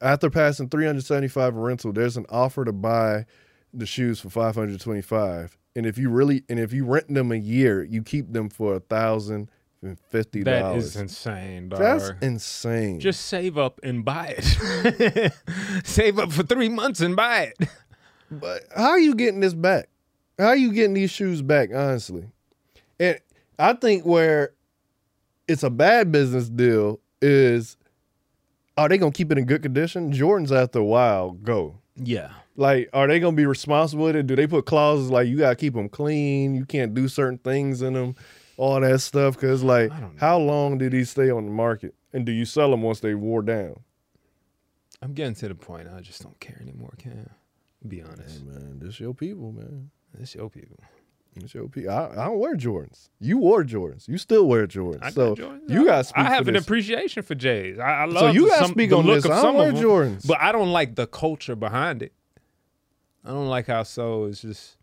After passing 375 rental, there's an offer to buy the shoes for 525. And if you really and if you rent them a year, you keep them for a thousand and fifty dollars. That is insane, dog. That's insane. Just save up and buy it. save up for three months and buy it. But how are you getting this back? How are you getting these shoes back, honestly? And I think where it's a bad business deal is are they gonna keep it in good condition? Jordan's after a while go. Yeah. Like, are they gonna be responsible with it? Do they put clauses like you gotta keep them clean, you can't do certain things in them, all that stuff? Because like, how long did these stay on the market, and do you sell them once they wore down? I'm getting to the point. I just don't care anymore, Cam. Be honest. man, this your people, man. This your people. It's your people. I, I don't wear Jordans. You wore Jordans. You still wear Jordans. I so got Jordans. you got I have an this. appreciation for J's. I, I love So you gotta speak on look this. of I don't wear them, Jordans. but I don't like the culture behind it. I don't like how so it's just.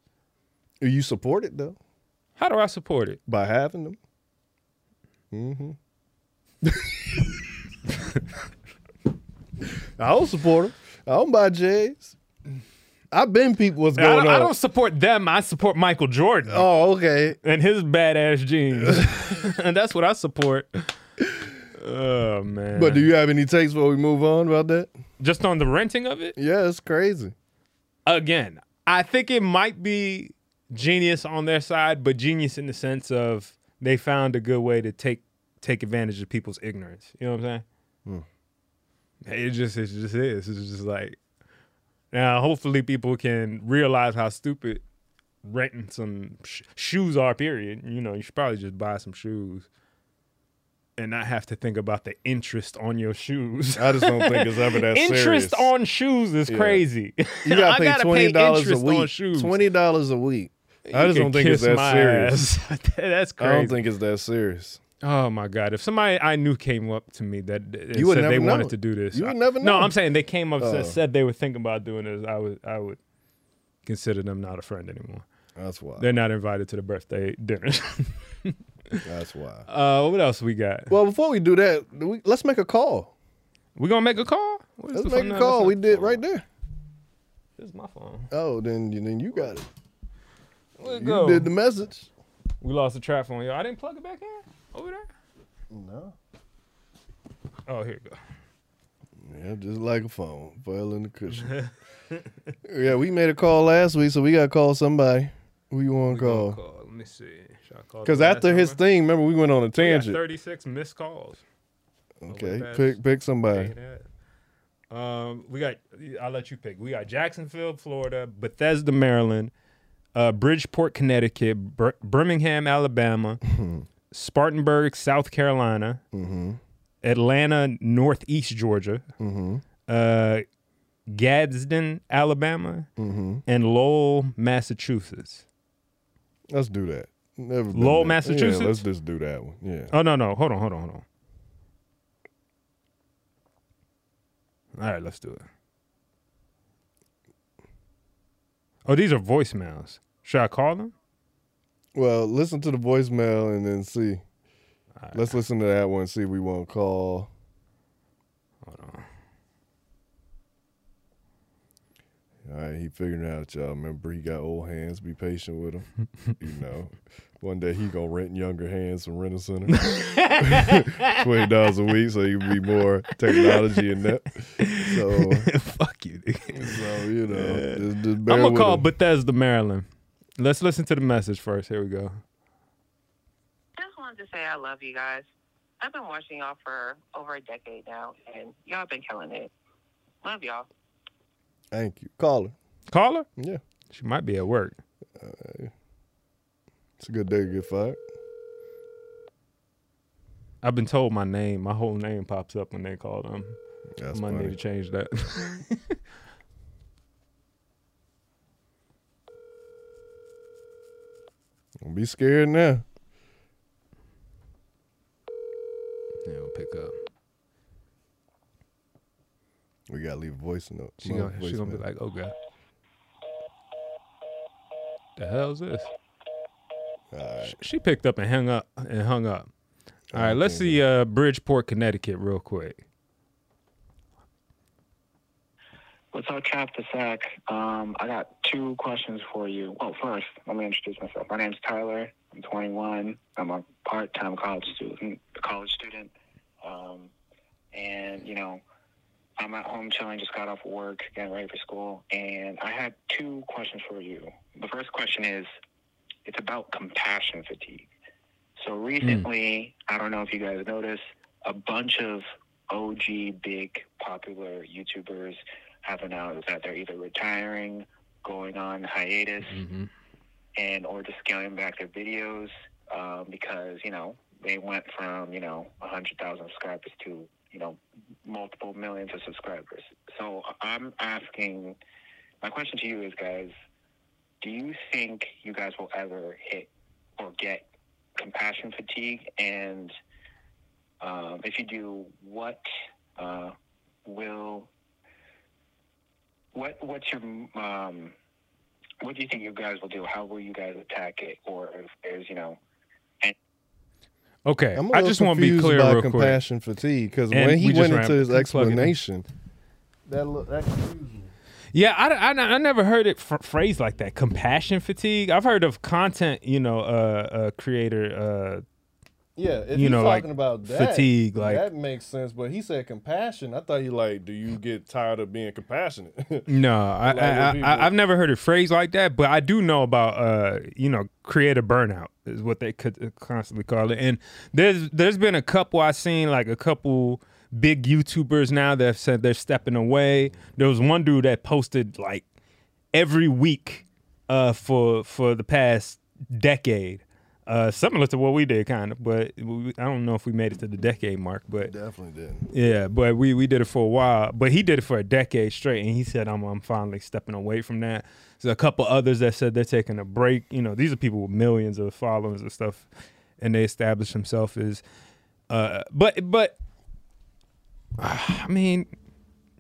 You support it though How do I support it? by having them. Mm-hmm. I don't support them. I don't buy J's. I've been people what's I going don't, on. I don't support them. I support Michael Jordan. Oh, okay. And his badass jeans. and that's what I support. Oh man. But do you have any takes before we move on about that? just on the renting of it? Yeah, it's crazy. Again, I think it might be genius on their side, but genius in the sense of they found a good way to take take advantage of people's ignorance. You know what I'm saying? Hmm. It just it just is. It's just like now. Hopefully, people can realize how stupid renting some sh- shoes are. Period. You know, you should probably just buy some shoes and not have to think about the interest on your shoes. I just don't think it's ever that serious. interest serious. on shoes is Yeah. crazy. You gotta pay gotta twenty dollars a week. shoes. Twenty dollars a week. I just don't think it's that serious. That's crazy. I don't think it's that serious. Oh my god! If somebody I knew came up to me that You said they know. wanted to do this, You would never No. I'm saying they came up Oh. and said they were thinking about doing this. I would I would consider them not a friend anymore. That's why. They're not invited to the birthday dinner. That's why. uh, what else we got? Well, before we do that, we, let's make a call. We gonna make a call? Let's make a call. We did right there. This is my phone. Oh, then then you got it You go? did the message. We lost the trap phone, yo. I didn't plug it back in over there. No. Oh, here you go. Yeah, just like a phone, fell in the cushion. yeah, we made a call last week, so we got to call somebody. Who you want to call? Call. Let me see. Should I call Because after his number? thing, remember we went on a tangent. 36 missed calls. Okay, past pick pick somebody. Um, we got. I'll let you pick. We got Jacksonville, Florida, Bethesda, Maryland, uh, Bridgeport, Connecticut, Bir- Birmingham, Alabama, Spartanburg, South Carolina, mm-hmm. Atlanta, Northeast Georgia, mm-hmm. uh, Gadsden, Alabama, mm-hmm. and Lowell, Massachusetts. Let's do that. Never Lowell. Massachusetts? Yeah, let's just do that one. Yeah. Oh no, no, hold on, hold on, hold on. All right, let's do it. Oh, these are voicemails. Should I call them? Well, listen to the voicemail and then see. Let's listen to that one. See if we want to call. Hold on. All right, he figuring it out, y'all. Remember, he got old hands. Be patient with him. you know, one day he gonna rent younger hands from Rent a Center. Twenty dollars a week, so you can be more technology in that. So fuck you. Dude. So you know, just, just I'm gonna call him. Bethesda, Maryland. Let's listen to the message first. Here we go. Just wanted to say I love you guys. I've been watching y'all for over a decade now, and y'all been killing it. Love y'all. Thank you. Call her. Call her? Yeah. She might be at work. Uh, it's a good day to get fired. I've been told my name, my whole name pops up when they call them. That's I might funny. need to change that. Don't be scared now. yeah, we'll pick up. We gotta leave a voice note. She no, gonna, she gonna be like, "Oh god, the hell's this?" Sh- She picked up and hung up and hung up. All right, let's see uh, Bridgeport, Connecticut, real quick. What's up, Cap the Sack? Um, I got two questions for you. Well, first, let me introduce myself. My name's Tyler. I'm 21. I'm a part-time college student. College student, um, and you know, I'm at home chilling. Just got off work, getting ready for school, and I had two questions for you. The first question is, it's about compassion fatigue. So recently, I don't know if you guys noticed, a bunch of OG big popular YouTubers have announced that they're either retiring, going on hiatus, and or just scaling back their videos um, because you know they went from you know a hundred thousand subscribers to you know multiple millions of subscribers. So I'm asking, my question to you is, guys, do you think you guys will ever hit or get compassion fatigue? And um, if you do, what uh, will what what's your um, what do you think you guys will do? How will you guys attack it? Or if there's you know Okay, I'm a I just want to be confused clear, about real quick. compassion fatigue because And when he we just went ran- into his keep plugging in. explanation, That look that confused me. Yeah, I, I, I never heard it phr phrased like that. Compassion fatigue. I've heard of content, you know, uh, uh creator, uh, Yeah, if you you know, talking like about that, fatigue, like that makes sense. But he said compassion. I thought he like, do you get tired of being compassionate? No, I, Like I, I, I've never heard a phrase like that, but I do know about, uh, you know, creator burnout is what they could uh, constantly call it. And there's there's been a couple I've seen, like a couple big YouTubers now that have said they're stepping away. There was one dude that posted like every week uh, for for the past decade. Uh, similar to what we did, kind of, but we, I don't know if we made it to the decade mark. But definitely didn't. yeah, but we we did it for a while. But he did it for a decade straight, and he said, "I'm I'm finally stepping away from that." There's a couple others that said they're taking a break. You know, these are people with millions of followers and stuff, and they established themselves as. Uh, but but, I mean,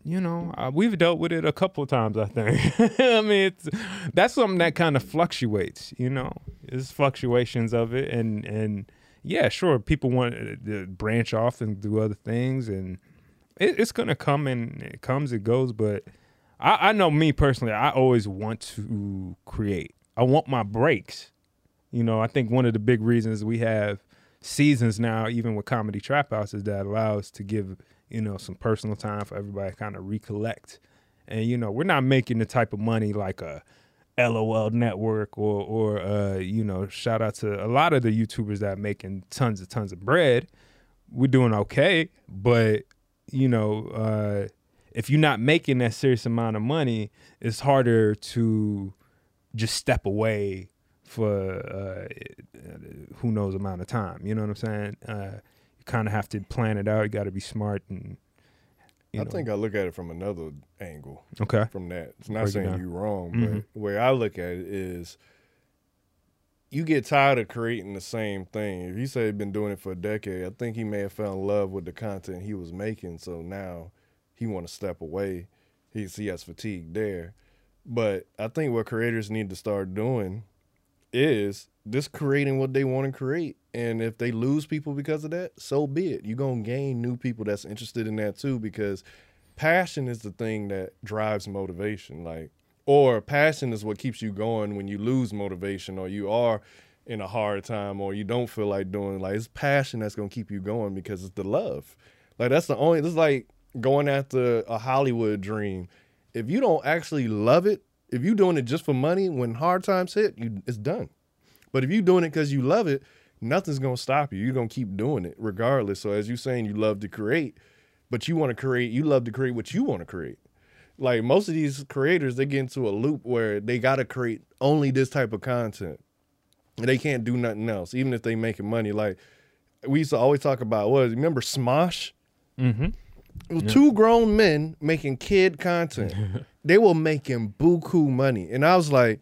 you know, uh, we've dealt with it a couple times. I think. I mean, it's that's something that kind of fluctuates. You know, there's fluctuations of it, and and yeah, sure, people want to branch off and do other things, and it, it's gonna come and it comes, it goes. But I, I know me personally, I always want to create. I want my breaks. You know, I think one of the big reasons we have seasons now, even with Comedy Trap House, is that allows to give you know some personal time for everybody to kind of recollect. And you know, we're not making the type of money like a LOL network or or uh, you know, shout out to a lot of the YouTubers that are making tons and tons of bread. We're doing okay, but you know, uh, if you're not making that serious amount of money, it's harder to just step away for uh, who knows amount of time. You know what I'm saying? Kind of have to plan it out. You got to be smart and. You I know. think I look at it from another angle. Okay. From that, it's not Break saying you're wrong, Mhm. but the way I look at it is, you get tired of creating the same thing. If you say he'd been doing it for a decade, I think he may have fell in love with the content he was making. So now he want to step away. He he has fatigue there. But I think what creators need to start doing is just creating what they want to create. And if they lose people because of that, so be it. You're going to gain new people that's interested in that too because passion is the thing that drives motivation. Like, or passion is what keeps you going when you lose motivation or you are in a hard time or you don't feel like doing like it's passion that's going to keep you going because it's the love. Like that's the only it's like going after a Hollywood dream. If you don't actually love it, if you're doing it just for money, when hard times hit, you it's done. But if you're doing it because you love it, nothing's gonna stop you. You're gonna keep doing it regardless. So as you're saying, you love to create, but you want to create. You love to create what you want to create. Like most of these creators, they get into a loop where they gotta create only this type of content, and they can't do nothing else, even if they making money. Like we used to always talk about. What remember Smosh? Mm-hmm. It was Yeah. two grown men making kid content. they were making buku money, and I was like,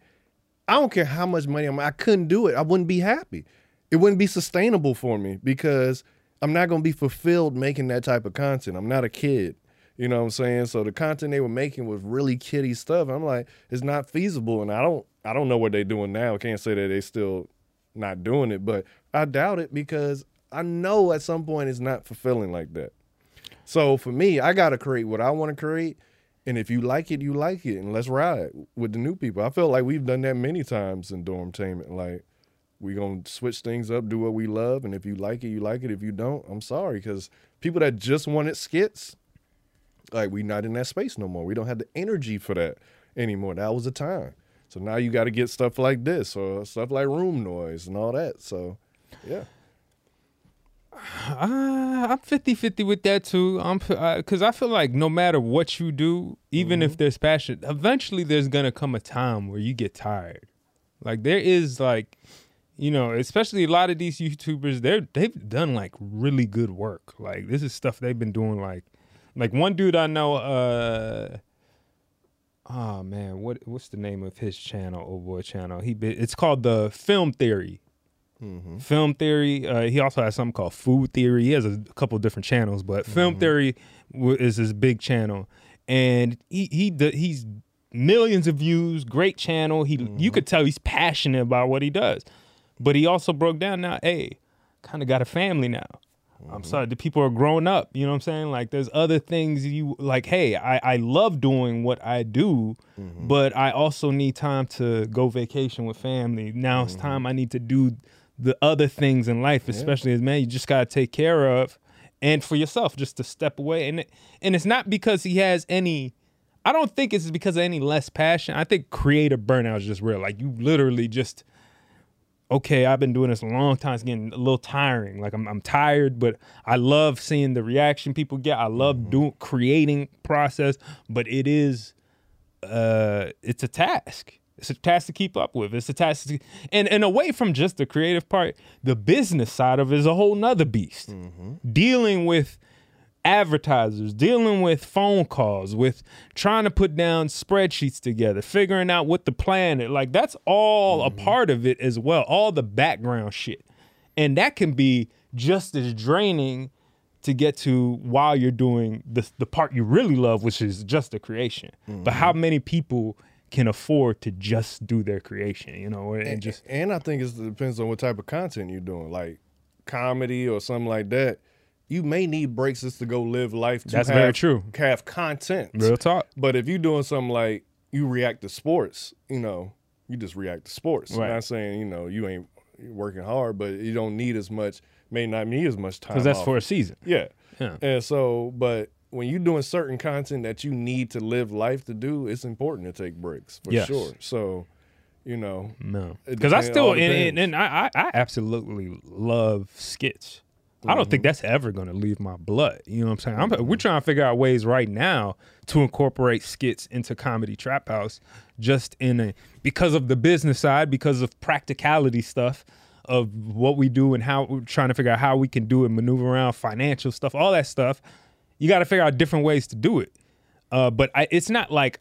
I don't care how much money I'm. I couldn't do it. I wouldn't be happy. It wouldn't be sustainable for me because I'm not gonna be fulfilled making that type of content. I'm not a kid. You know what I'm saying? So the content they were making was really kiddie stuff. I'm like, it's not feasible, and I don't. I don't know what they're doing now. I can't say that they still not doing it, but I doubt it because I know at some point it's not fulfilling like that. So for me, I gotta create what I want to create, and if you like it, you like it, and let's ride with the new people. I feel like we've done that many times in Dormtainment. Like we're gonna switch things up, do what we love, and if you like it, you like it. If you don't, I'm sorry, because people that just wanted skits, like we not in that space no more. We don't have the energy for that anymore. That was the time. So now you got to get stuff like this or stuff like room noise and all that. So yeah. Uh, I'm 50 50 with that too. I'm because I feel like no matter what you do, even if there's passion, eventually there's gonna come a time where you get tired. Like there is like, you know, especially a lot of these YouTubers, they're they've done like really good work. Like this is stuff they've been doing. Like, like one dude I know. uh Oh man, what what's the name of his channel? Oh boy, channel. He it's called the Film Theory. Mm-hmm. Film Theory. Uh, he also has something called Food Theory. He has a couple different channels, but Film mm-hmm. Theory w- is his big channel, and he he he's millions of views. Great channel. He you mm-hmm. could tell he's passionate about what he does, but he also broke down now. Hey, kind of got a family now. I'm sorry, the people are growing up. You know what I'm saying? Like there's other things you like, hey, I, I love doing what I do, but I also need time to go vacation with family. Now it's time I need to do the other things in life, especially as man, you just gotta take care of and for yourself, just to step away. And it, and it's not because he has any I don't think it's because of any less passion. I think creative burnout is just real. Like you literally just okay, I've been doing this a long time. It's getting a little tiring. Like I'm, I'm tired, but I love seeing the reaction people get. I love doing creating process, but it is, uh, it's a task. It's a task to keep up with. It's a task, to, and and away from just the creative part, the business side of it is a whole nother beast. Mm-hmm. Dealing with advertisers, dealing with phone calls, with trying to put down spreadsheets together, figuring out what the plan is. Like that's all a mm-hmm. part of it as well, all the background shit. And that can be just as draining to get to while you're doing the the part you really love, which is just the creation. But how mm-hmm. many people can afford to just do their creation, you know, and, and just and I think it depends on what type of content you're doing, like comedy or something like that. You may need breaks just to go live life. To That's have, very true. Have content, Real talk. But if you're doing something like you react to sports, you know, you just react to sports. Right. I'm not saying you know you ain't working hard, but you don't need as much. May not need as much time because that's off. for a season. Yeah. Yeah. And so, but when you're doing certain content that you need to live life to do, it's important to take breaks for Yes. sure. So, you know, No, because I still and, and, and I, I absolutely love skits. I don't think Mm-hmm. that's ever going to leave my blood. You know what I'm saying? I'm, Mm-hmm. we're trying to figure out ways right now to incorporate skits into comedy trap house, just in a because of the business side, because of practicality stuff of what we do and how we're trying to figure out how we can do it, maneuver around financial stuff, all that stuff. You got to figure out different ways to do it. Uh, but I, it's not like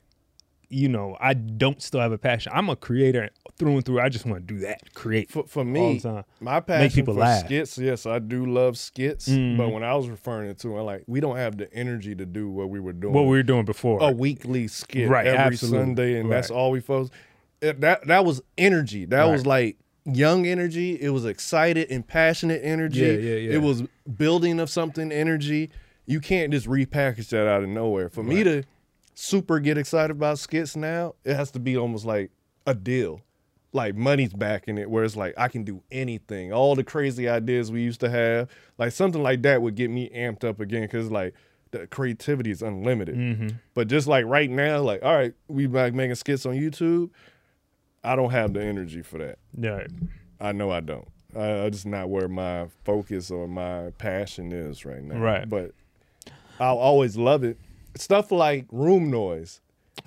you know, I don't still have a passion. I'm a creator through and through. I just want to do that, create for, for me, my Make passion people for laugh. skits, yes, I do love skits. Mhm. But when I was referring to, I'm like, we don't have the energy to do what we were doing. What we were doing before. a weekly skit Right, every absolutely. Sunday, and that's all we focus. It- That that was energy. That was like young energy. It was excited and passionate energy. Yeah, yeah, yeah. It was building of something energy. You can't just repackage that out of nowhere. For me to super get excited about skits now, it has to be almost like a deal. Like money's backing it, where it's like I can do anything. All the crazy ideas we used to have, like something like that would get me amped up again because like the creativity is unlimited. Mhm. But just like right now, like all right, we back making skits on YouTube. I don't have the energy for that. Yeah. I know I don't. I, I just not where my focus or my passion is right now. Right. But I'll always love it. Stuff like room noise.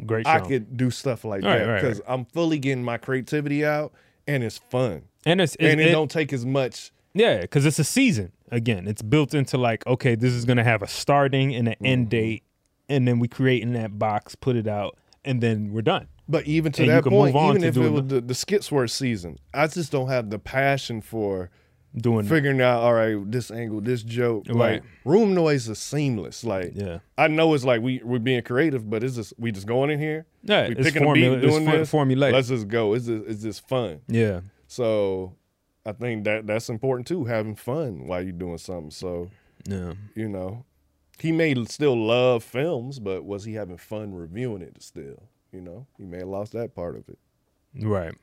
Great I could do stuff like Right, that right, because I'm fully getting my creativity out and it's fun. And it's, and it, it- don't take as much. Yeah, because it's a season. Again, it's built into like, okay, this is gonna have a starting and an Mm-hmm. end date, and then we create in that box, put it out, and then we're done. But even to And that point, even if it was the, the skits were a season, I just don't have the passion for doing figuring out. All right, this angle, this joke. Right. Like room noise is seamless. Like Yeah. I know it's like we we're being creative, but it's just we just going in here. Yeah, we picking formula- a beat, doing for- this. Let's just go. It's just, it's just fun. Yeah. So I think that that's important too, having fun while you're doing something. So Yeah. you know, he may still love films, but was he having fun reviewing it still? You know, he may have lost that part of it. Right.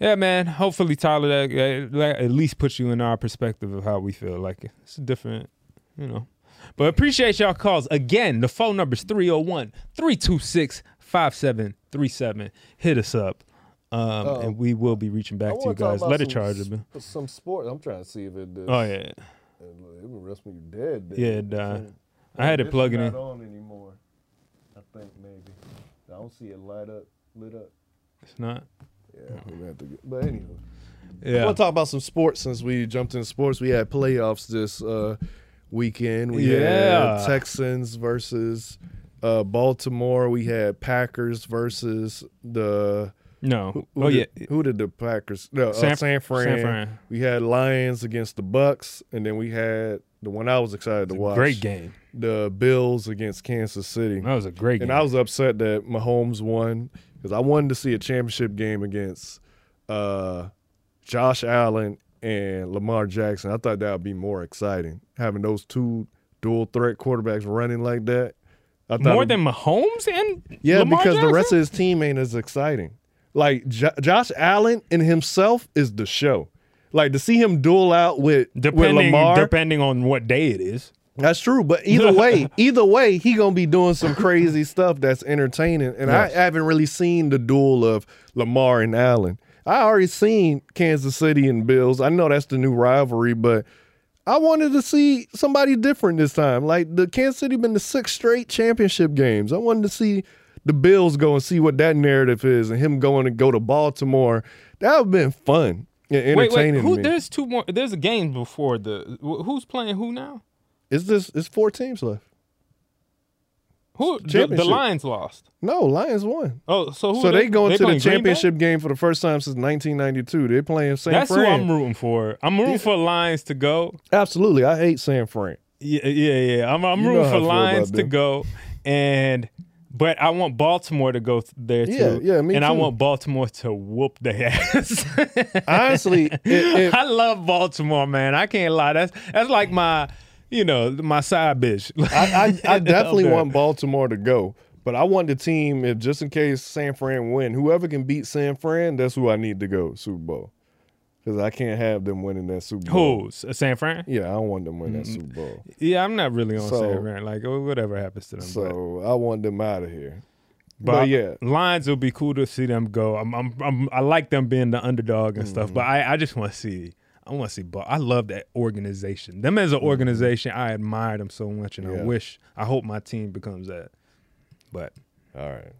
Yeah, man. Hopefully, Tyler, that, that- at least puts you in our perspective of how we feel. Like it's different, you know. But appreciate y'all calls. Again, the phone number is 301 326 5737. Hit us up. Um, Uh-oh. and we will be reaching back to you guys. Let it charge bit. Some sports. I'm trying to see if it does. Oh, yeah. It would rest me dead. Yeah, it, uh, I had it plugging not in. on anymore. I think maybe. I don't see it light up, lit up. It's not. Yeah, we have to get. But anyway, Yeah. I want to talk about some sports since we jumped in sports. We had playoffs this uh, weekend. We Yeah. had Texans versus uh, Baltimore. We had Packers versus the. No. Who, who Oh, did, yeah. Who did the Packers? No, San- uh, San, Fran. San Fran. We had Lions against the Bucs, and then we had the one I was excited to watch. great game. The Bills against Kansas City. That was a great game. And. I was upset that Mahomes won because I wanted to see a championship game against uh, Josh Allen and Lamar Jackson. I thought that would be more exciting having those two dual threat quarterbacks running like that. I thought More it- than Mahomes and yeah, Lamar because the rest of his team ain't as exciting. Like Jo- Josh Allen in himself is the show. Like to see him duel out with with Lamar. depending on what day it is. That's true, but either way, either way, he gonna be doing some crazy stuff that's entertaining. And Yes. I haven't really seen the duel of Lamar and Allen. I already seen Kansas City and Bills. I know that's the new rivalry, but I wanted to see somebody different this time. Like the Kansas City been the six straight championship games. I wanted to see the Bills go and see what that narrative is, and him going to go to Baltimore. That would have been fun Wait, entertaining. wait. Who, me. there's two more. There's a game before the. Who's playing who now? Is this? It's four teams left. Who? The, the Lions lost. No, Lions won. Oh, so who? so are they, going to the playing Green Bay? championship game for the first time since 1992. They're playing San That's Fran. who I'm rooting for. I'm rooting for Lions to go. Absolutely, I hate San Fran. Yeah, yeah, yeah. I'm, I'm rooting for Lions to go, and but I want Baltimore to go th- there too. Yeah, yeah, me and I too. want Baltimore to whoop their ass. Honestly, it- it- I love Baltimore, man. I can't lie. That's that's like my, you know, my side bitch. I, I, I definitely there. want Baltimore to go, but I want the team if just in case San Fran win, whoever can beat San Fran, that's who I need to go Super Bowl. Because I can't have them winning that Super Bowl. Who? S- San Fran? Yeah, I don't want them winning that Super Bowl. Yeah, I'm not really on So- San Fran. Like whatever happens to them. but- So I want them out of here. But, But, yeah, Lions will be cool to see them go. I'm, I'm, I'm I like them being the underdog and stuff, Mm-hmm. but I, I just want to see. I want to see. But I love that organization. Them as an organization, I admire them so much, and I Mm-hmm. Yeah. wish. I hope my team becomes that. But all right.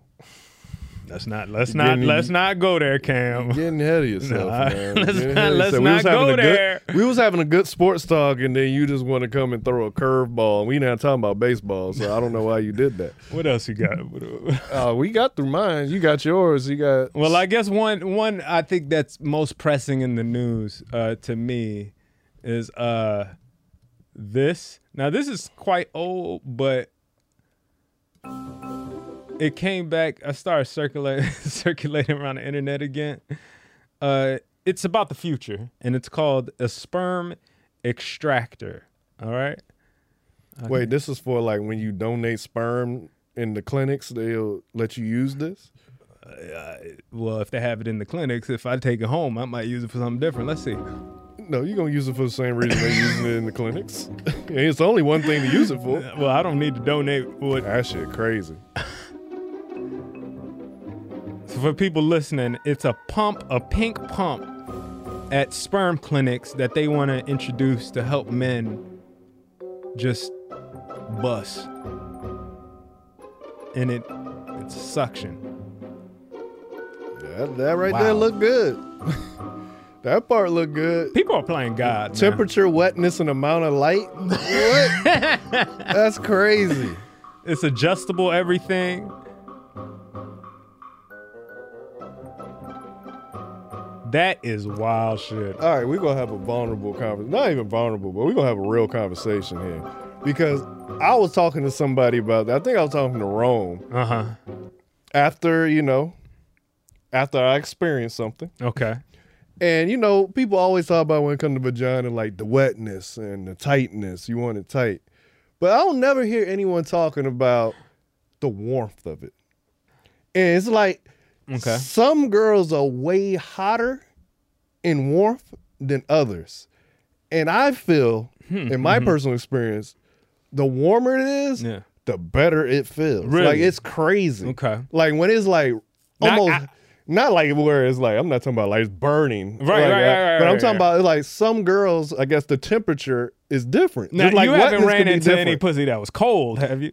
Let's not. Let's not. getting- let's not go there, Cam. Getting ahead of yourself, Nah, man. let's not- let's yourself. not go a good- there. we was having a good sports talk, and then you just want to come and throw a curveball. We not talking about baseball, so I don't know why you did that. What else you got? Uh, we got through mine. You got yours. You got Well, I guess one one I think that's most pressing in the news uh, to me is uh this. Now this is quite old, but it came back. I started circulating circulating around the internet again. Uh, it's about the future, and it's called a sperm extractor. All right. Wait, this is for like when you donate sperm in the clinics, they'll let you use this. Uh, well, if they have it in the clinics, if I take it home, I might use it for something different. Let's see. No, you're gonna use it for the same reason they're using it in the clinics. it's only one thing to use it for. Well, I don't need to donate what That shit crazy. So for people listening, it's a pump, a pink pump at sperm clinics that they want to introduce to help men just bust. And it it's suction. That, that right Wow. there look good. that part look good. People are playing God. man. Temperature, wetness, and amount of light. What? That's crazy. It's adjustable everything. That is wild shit. All right, we're gonna have a vulnerable conversation. Not even vulnerable, but we're gonna have a real conversation here. Because I was talking to somebody about that. I think I was talking to Rome. Uh huh. After, you know, after I experienced something. Okay. And you know, people always talk about when it comes to vagina, like the wetness and the tightness. You want it tight. But I don't never hear anyone talking about the warmth of it. And it's like Okay. some girls are way hotter in warmth than others. And I feel, Hmm, in my mhm. personal experience, the warmer it is, Yeah. the better it feels. Really? Like it's crazy. Okay. Like when it's like almost I- not like where it's like I'm not talking about like it's burning. Right, like right, that, right, right, But I'm talking about it's like some girls, I guess the temperature is different. Now Just like you haven't ran into any pussy that was cold, have you?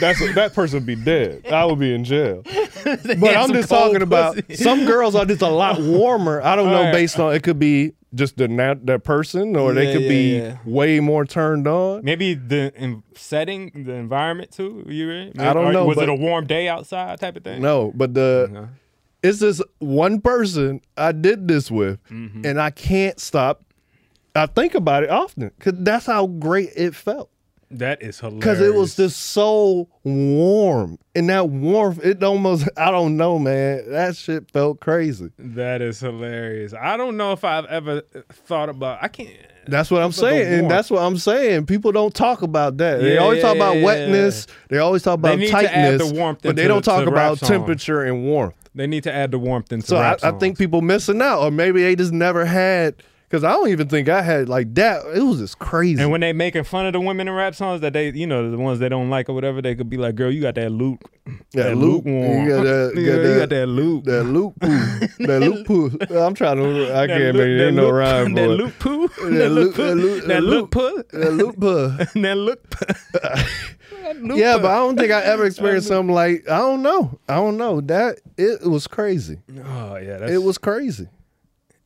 That's that person would be dead. I would be in jail. But I'm just talking about pussy. some girls are just a lot warmer. I don't know All right. based on it could be just the that person or they could yeah, be yeah. way more turned on. Maybe the in setting, the environment too. You right? I don't Or know, Was it a warm day outside type of thing? No, but the Okay. It's this one person I did this with, Mm-hmm. and I can't stop. I think about it often because that's how great it felt. That is hilarious. because it was just so warm, and that warmth, it almost I don't know, man. That shit felt crazy. That is hilarious. I don't know if I've ever thought about. I can't. That's what I'm saying, and that's what I'm saying. People don't talk about that. They always talk about wetness. They always talk They about need to add the warmth but they don't talk about temperature and warmth. They need to add the warmth into So I, I think people missing out, or maybe they just never had. Because I don't even think I had like that. It was just crazy. And when they making fun of the women in rap songs that they, you know, the ones they don't like or whatever, they could be like, "Girl, you got that Luke, Yeah, that Luke. lukewarm. You got that- got you that- got that Luke, that Luke poo, that Luke poo. I'm trying to. I can't make that it no rhyme. that boy. Luke poo, That that Luke, Luke poo, that Luke, that Luke poo, that Luke poo. that. Yeah, but I don't think I ever experienced something like I don't know. I don't know that it was crazy. Oh yeah, It was crazy.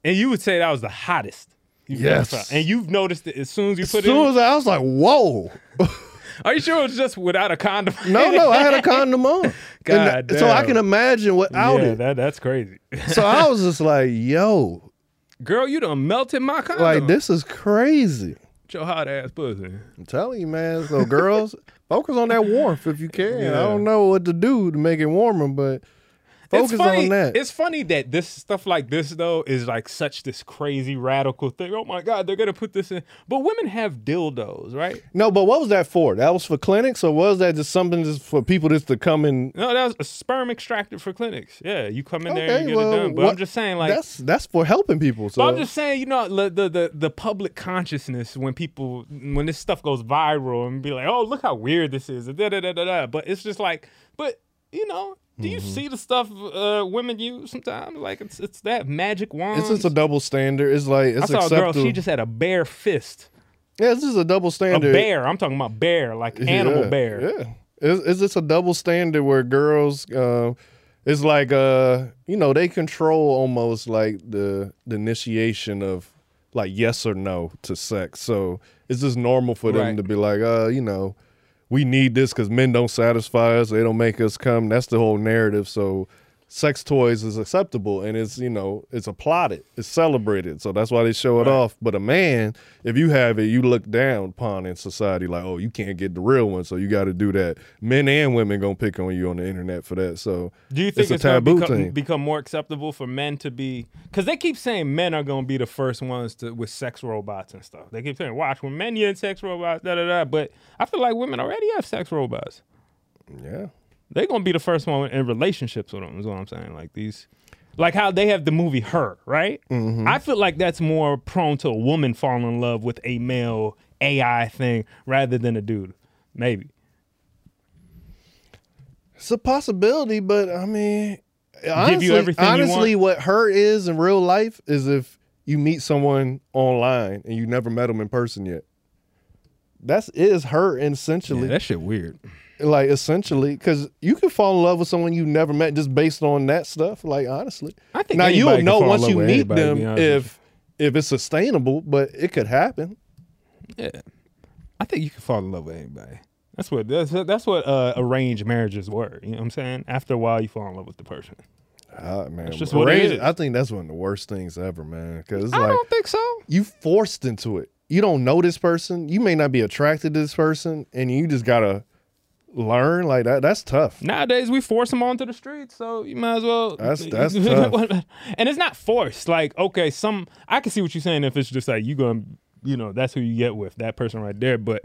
And you would say that was the hottest. you've Yes. And you've noticed it as soon as you As put soon it. as I was like, "Whoa!" Are you sure it was just without a condom? No, no, I had a condom on. God And so I can imagine without yeah, it. That, that's crazy. So I was just like, "Yo, Girl, you done melted my condom. like this is crazy." With your hot ass pussy. I'm telling you, man. So girls, focus on that warmth if you can. Yeah. I don't know what to do to make it warmer, but focus it's funny, on that. It's funny that this stuff like this though is like such this crazy radical thing. Oh my god, they're gonna put this in. But women have dildos, right? no, but what was that for? That was for clinics, or was that just something just for people just to come in? No, that was a sperm extracted for clinics. Yeah, you come in there and Okay, you get well, it done. But what- I'm just saying, like, that's that's for helping people. So But I'm just saying, you know, the, the the the public consciousness when people when this stuff goes viral and be like, oh, look how weird this is, da da da da da. But it's just like, but you know, do Mm-hmm. you see the stuff uh, women use sometimes? Like it's it's that magic wand. it's just a double standard. It's like it's I saw a girl. She just had a bare fist. yeah, this is a double standard. A bear. I'm talking about bear, like animal Yeah, bear. Yeah, it's, it's just a double standard where girls, uh, it's like uh, you know, they control almost like the the initiation of like yes or no to sex. So it's just normal for them Right. to be like, uh, you know, we need this because men don't satisfy us. They don't make us come. That's the whole narrative. So sex toys is acceptable and it's you know it's applauded it's celebrated so that's why they show it off but a man if you have it you look down upon in society like oh you can't get the real one so you got to do that men and women gonna pick on you on the internet for that so Do you think it's it's, a taboo become, thing become more acceptable for men to be? Because they keep saying men are going to be the first ones to with sex robots and stuff. They keep saying, "Watch when men get sex robots." Da da da. But I feel like women already have sex robots. yeah They're going to be the first one in relationships with them. Is what I'm saying. Like these, like how they have the movie Her, right? Mm-hmm. I feel like that's more prone to a woman falling in love with a male AI thing rather than a dude. Maybe. it's a possibility but i mean honestly, honestly what her is in real life is if you meet someone online and you never met them in person yet that's is her essentially Yeah, that shit weird. Like essentially because you can fall in love with someone you never met just based on that stuff like honestly I think now you'll know once you meet them if if it's sustainable but it could happen Yeah, I think you can fall in love with anybody. That's what that's that's what uh, arranged marriages were. You know what I'm saying? After a while, you fall in love with the person. Ah, man just what it i think that's one of the worst things ever man because I like don't think so. you forced into it you don't know this person you may not be attracted to this person and you just gotta learn like that that's tough Nowadays, we force them onto the streets, so you might as well. That's- that's tough. and it's not forced. Like, okay, some I can see what you're saying. If it's just like you gonna, you know, that's who you get with that person right there. But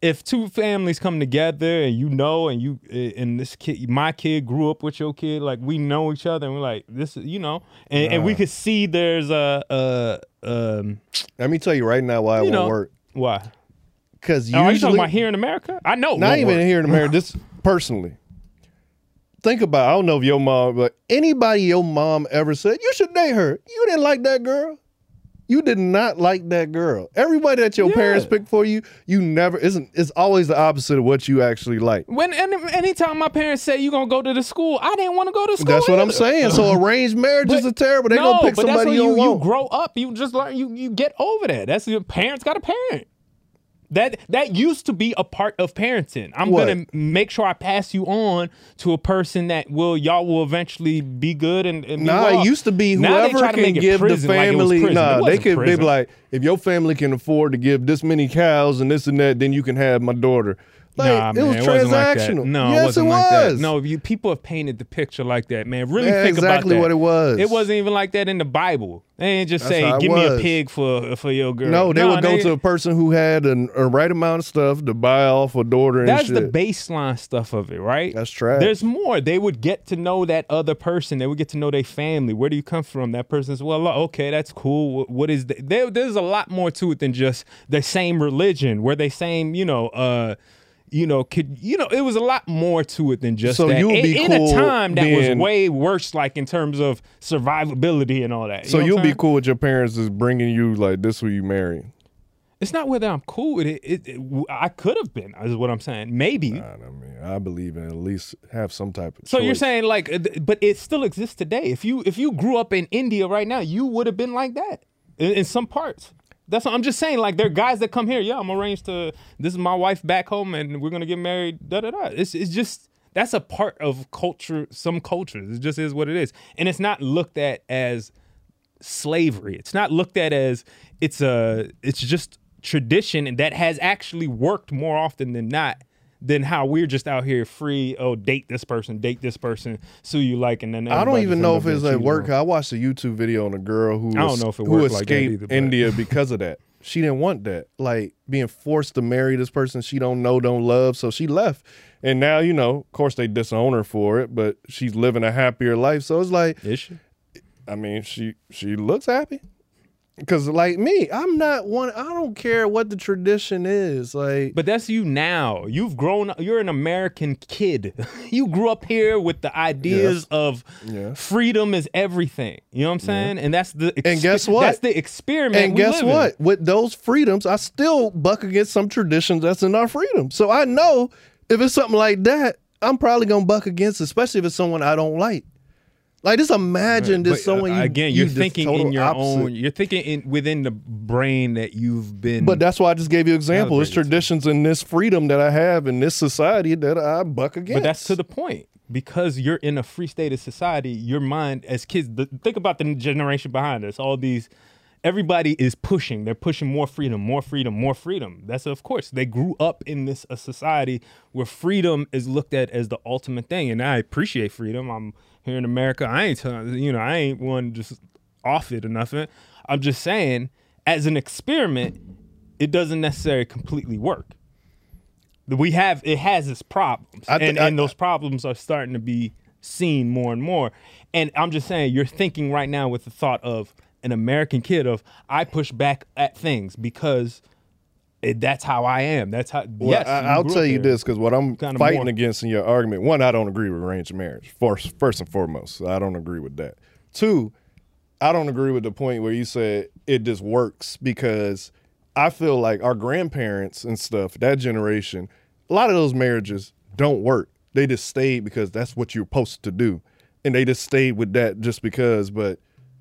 if two families come together and you know, and you and this kid, my kid grew up with your kid, like we know each other, and we're like this, is you know, and, and we Nah. could see there's a, a um, let me tell you right now why it won't know, work why? Because Oh, are you usually talking about here in America? I know, not even work. here in America. Just personally, think about. I don't know if your mom, but anybody your mom ever said you should date her. You didn't like that girl. You did not like that girl. Everybody that your Yeah. parents picked for you, you never isn't. It's always the opposite of what you actually like. When any, anytime my parents say you gonna go to the school, I didn't want to go to school. That's what I'm saying. So arranged marriages are terrible. They no, gonna pick but that's somebody when you you, you grow up. You just learn. You you get over that. That's your parents got a parent. That that used to be a part of parenting. I'm What? gonna make sure I pass you on to a person that will y'all will eventually be good and, and Nah, well. it used to be whoever can give the like family. prison. Nah, they could. They be like, if your family can afford to give this many cows and this and that, then you can have my daughter. Like nah, it man, was it wasn't like that. transactional. No, yes, it wasn't it like was. that. No, you people have painted the picture like that, man. Really think exactly about that. Exactly what it was. It wasn't even like that in the Bible. They ain't just That's say, it "Give me a pig for for your girl." No, they would go they- to a person who had an, a right amount of stuff to buy off a daughter and That's shit. the baseline stuff of it, right? That's trash. There's more. They would get to know that other person. They would get to know their family. Where do you come from? That person's well, okay, that's cool. What is the, there? There's a lot more to it than just the same religion. Where they same, you know, uh, you know, could you know? It was a lot more to it than just So that. you would in, be in a time that was way worse, like in terms of survivability and all that. so you'll be cool with your parents is bringing you like this who you marry. It's not whether I'm cool with it. It, it I could have been. Is what I'm saying. Maybe. Nah, I mean, I believe in at least have some type of. So you're saying like, but it still exists today. If you if you grew up in India right now, you would have been like that in, in some parts. That's what I'm just saying. Like there are guys that come here. Yeah, I'm arranged to. This is my wife back home, and we're gonna get married. Da da da. It's it's just that's a part of culture. Some cultures. It just is what it is, and it's not looked at as slavery. It's not looked at as it's a. It's just tradition, that has actually worked more often than not than how we're just out here free. Oh, date this person, date this person, sue you like, and then I don't even know if it's at work. on. I watched a YouTube video on a girl who I don't was- know if it who worked like either, India because of that. She didn't want that, like being forced to marry this person she don't know, don't love. So she left, and now you know, of course, they disown her for it, but she's living a happier life. So it's like, is she? I mean, she she looks happy. Cause like me, I'm not one. I don't care what the tradition is. Like, But that's you now. You've grown. Up you're an American kid. you grew up here with the ideas Yes. of Yeah. freedom is everything. You know what I'm saying? And that's the And guess what? That's the experiment. And we guess live in. what? With those freedoms, I still buck against some traditions that's in our freedom. So I know if it's something like that, I'm probably gonna buck against, especially if it's someone I don't like. Like just imagine But, this someone uh, you again. you You're just thinking in your opposite. own. You're thinking in within the brain that you've been. But that's why I just gave you an example. It's Calibrated traditions in this freedom that I have in this society that I buck against. But that's to the point. Because you're in a free state of society, your mind as kids, the, think about the generation behind us, all these, everybody is pushing. They're pushing more freedom, more freedom, more freedom. That's, of course, they grew up in this a society where freedom is looked at as the ultimate thing. And I appreciate freedom. I'm here in America. I ain't you know, I ain't one just off it or nothing. I'm just saying, as an experiment, it doesn't necessarily completely work we have it has its problems I thi- and, I- and those problems are starting to be seen more and more and i'm just saying you're thinking right now with the thought of an american kid of i push back at things because it, that's how i am that's how Well, yes I, I'll tell you there. this because what I'm Kinda fighting more. against in your argument, one, I don't agree with arranged marriage. First, first and foremost, I don't agree with that. Two, I don't agree with the point where you said it just works because I feel like our grandparents and stuff, that generation, a lot of those marriages don't work. They just stayed because that's what you're supposed to do, and they just stayed with that just because. But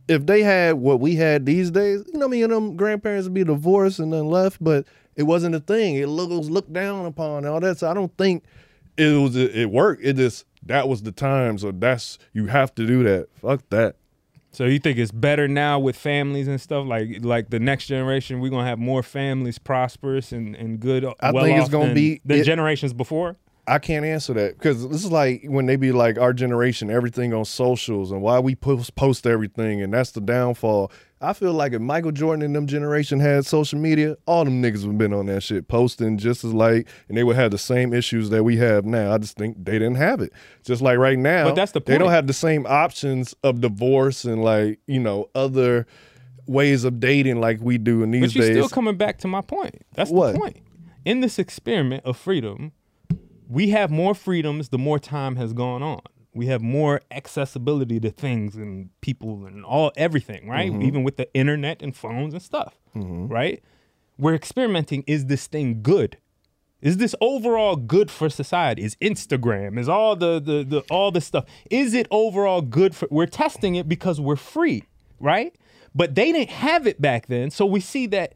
if they had what we had these days, you know, me and them grandparents would be divorced and then left, but it wasn't a thing. It was looked down upon and all that. So I don't think it was it worked. It just that was the time. So that's you have to do that. Fuck that. so you think it's better now with families and stuff like like the next generation we're gonna have more families prosperous and, and good I well think it's gonna than, be- than it- generations before I can't answer that because this is like when they be like our generation, everything on socials and why we post post everything, and that's the downfall. I feel like if Michael Jordan and them generation had social media, all them niggas would been on that shit posting just as like, and they would have the same issues that we have now. I just think they didn't have it. Just like right now, But that's the point. they don't have the same options of divorce and like you know other ways of dating like we do in these But you're days. still coming back to my point. That's What? the point. In this experiment of freedom, we have more freedoms the more time has gone on. We have more accessibility to things and people and all everything, right? Mhm. Even with the internet and phones and stuff, Mhm. right? We're experimenting. Is this thing good? Is this overall good for society? Is Instagram? Is all the the, the all this stuff? Is it overall good for? We're testing it because we're free, right? But they didn't have it back then, so we see that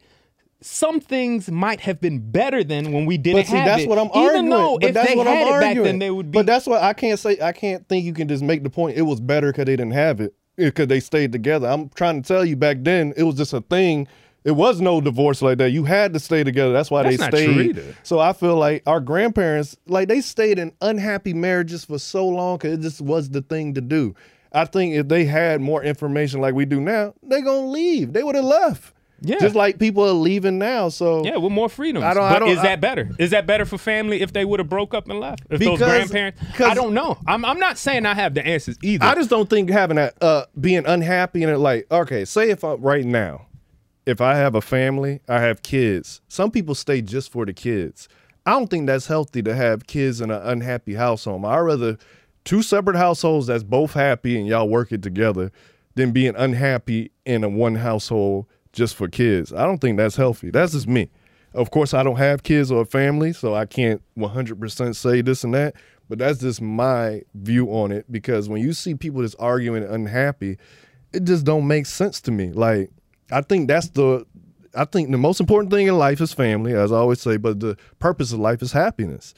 some things might have been better than when we didn't But see, have that's it. what I'm Even arguing. though but if that's they what had I'm it arguing. back then, they would be. But that's what I can't say I can't think you can just make the point it was better because they didn't have it eh, because they stayed together. I'm trying to tell you back then it was just a thing. It was no divorce like that. You had to stay together. That's why That's they not stayed. true. So I feel like our grandparents, like they stayed in unhappy marriages for so long because it just was the thing to do. I think if they had more information like we do now, they gonna leave. They would have left. Yeah. Just like people are leaving now. So Yeah, with more freedom. I don't- I don't- is I- that better? Is that better for family if they would have broke up and left? If those Because- grandparents? I don't know. I'm, I'm not saying I have the answers either. I just don't think having that uh being unhappy and it like okay, say if I right now, if I have a family, I have kids. Some people stay just for the kids. I don't think that's healthy to have kids in an unhappy household. I rather two separate households that's both happy and y'all work it together than being unhappy in a one household just for kids. I don't think that's healthy. That's just me. Of course, I don't have kids or a family, so I can't 100% say this and that, but that's just my view on it because when you see people just arguing unhappy, it just don't make sense to me. Like I think that's the I think the most important thing in life is family, as I always say, but the purpose of life is happiness.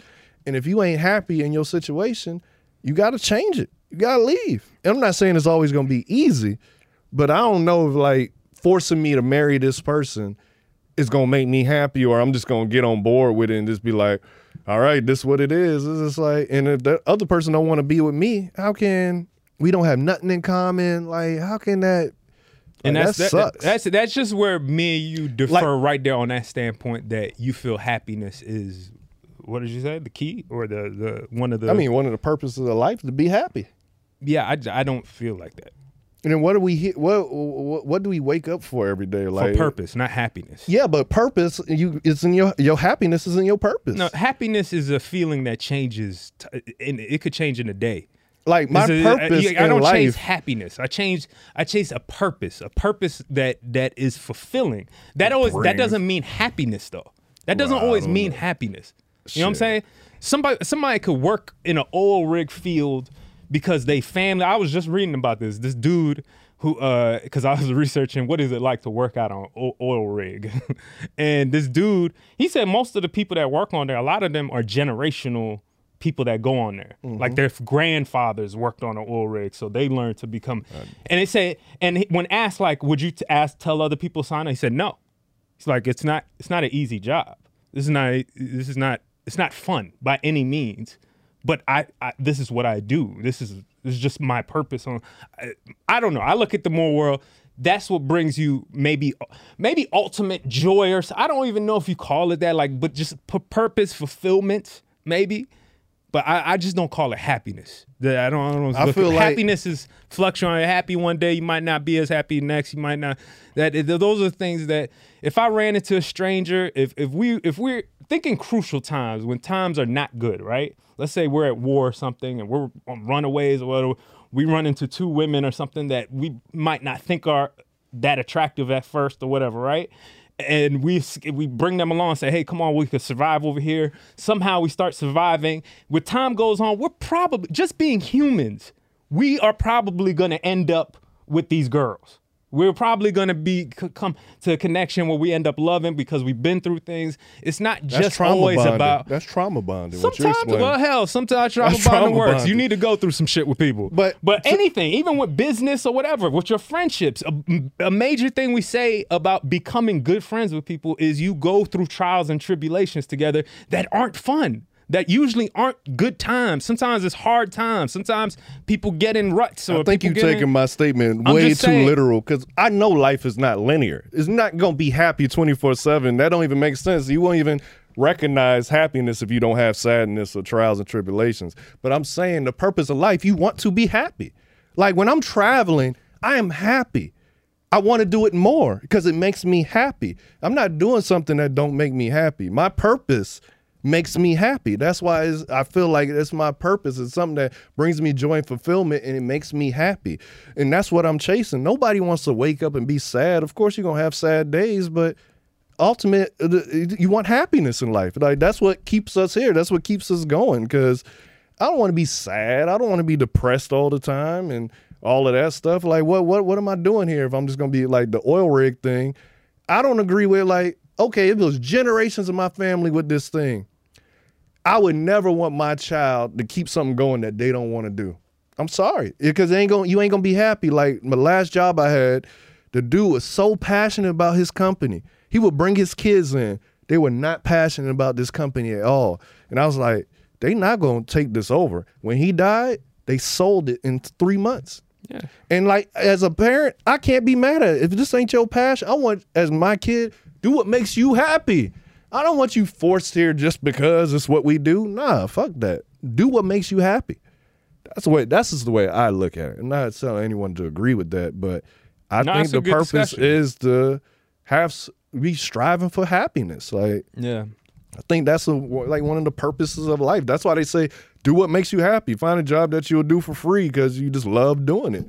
And if you ain't happy in your situation, you got to change it. You got to leave. And I'm not saying it's always going to be easy, but I don't know if like forcing me to marry this person is going to make me happy or I'm just going to get on board with it and just be like, all right, this is what it is. It's just like, and if the other person don't want to be with me, how can we don't have nothing in common? Like, how can that? and like, that's that that- sucks. that's that's just where me and you differ right there on that standpoint that you feel happiness is what did you say the key or the the one of the I mean, one of the purposes of life to be happy. yeah I, I don't feel like that And then what do we what what, what do we wake up for every day? Like for purpose not happiness Yeah, but purpose you it's in your your happiness is in your purpose. no happiness is a feeling that changes and it could change in a day Like my is- purpose I, I don't life. chase happiness. I change. I chase a purpose, a purpose that that is fulfilling. That always that doesn't mean happiness though. That doesn't always mean know. happiness. You know what I'm saying? Somebody somebody could work in an oil rig field because they family. I was just reading about this. This dude who uh because I was researching what is it like to work out on oil rig, and this dude he said most of the people that work on there, a lot of them are generational people that go on there. Like their grandfathers worked on an oil rig, so they learned to become. And they said, and when asked like, would you t- ask tell other people sign? up? He said no. He's like, it's not it's not an easy job. This is not this is not it's not fun by any means. But I, I this is what I do. This is this is just my purpose. On I, I don't know. I look at the more world. That's what brings you maybe maybe ultimate joy or I don't even know if you call it that. Like, but just purpose fulfillment maybe. But I, I just don't call it happiness. The- I don't. I don't I feel like- happiness is fluctuating. Happy one day, you might not be as happy next. You might not. That those are things that if I ran into a stranger, if if we if we're thinking crucial times when times are not good, right? Let's say we're at war or something, and we're on runaways or whatever. We run into two women or something that we might not think are that attractive at first or whatever, right? And we we bring them along and say, hey, come on, we could survive over here. Somehow we start surviving. With time goes on, we're probably just being humans. We are probably going to end up with these girls. We're probably going to be c- come to a connection where we end up loving because we've been through things. It's not just trauma always bonding. about. That's trauma bonding. Sometimes, well, hell, sometimes trauma That's bonding trauma works. You need to go through some shit with people. But but anything, even with business or whatever, with your friendships, a, a major thing we say about becoming good friends with people is you go through trials and tribulations together that aren't fun. That usually aren't good times. Sometimes it's hard times. Sometimes people get in ruts. I think people you get in- taking my statement I'm way too saying- literal because I know life is not linear. It's not gonna be happy twenty four seven. That don't even make sense. You won't even recognize happiness if you don't have sadness or trials and tribulations. But I'm saying the purpose of life, you want to be happy. Like when I'm traveling, I am happy. I want to do it more because it makes me happy. I'm not doing something that don't make me happy. My purpose makes me happy. That's why I feel like it's my purpose. It's something that brings me joy and fulfillment and it makes me happy. And that's what I'm chasing. Nobody wants to wake up and be sad. Of course, you're going to have sad days, but ultimate, uh, you want happiness in life. Like that's what keeps us here. That's what keeps us going because I don't want to be sad. I don't want to be depressed all the time and all of that stuff. Like what what what am I doing here if I'm just going to be like the oil rig thing? I don't agree with like okay, it was generations of my family with this thing. I would never want my child to keep something going that they don't want to do. I'm sorry, because ain't gonna you ain't gonna be happy. Like my last job I had, the dude was so passionate about his company. He would bring his kids in. They were not passionate about this company at all. And I was like, they not gonna take this over. When he died, they sold it in three months. Yeah. And like as a parent, I can't be mad at it. If this ain't your passion, I want as my kid, do what makes you happy. I don't want you forced here just because it's what we do. Nah, fuck that. Do what makes you happy. That's the way that's just the way I look at it. I'm not telling anyone to agree with that, but I No, think the purpose discussion. is to have be striving for happiness. Like Yeah. I think that's a, like one of the purposes of life. That's why they say do what makes you happy. Find a job that you'll do for free because you just love doing it.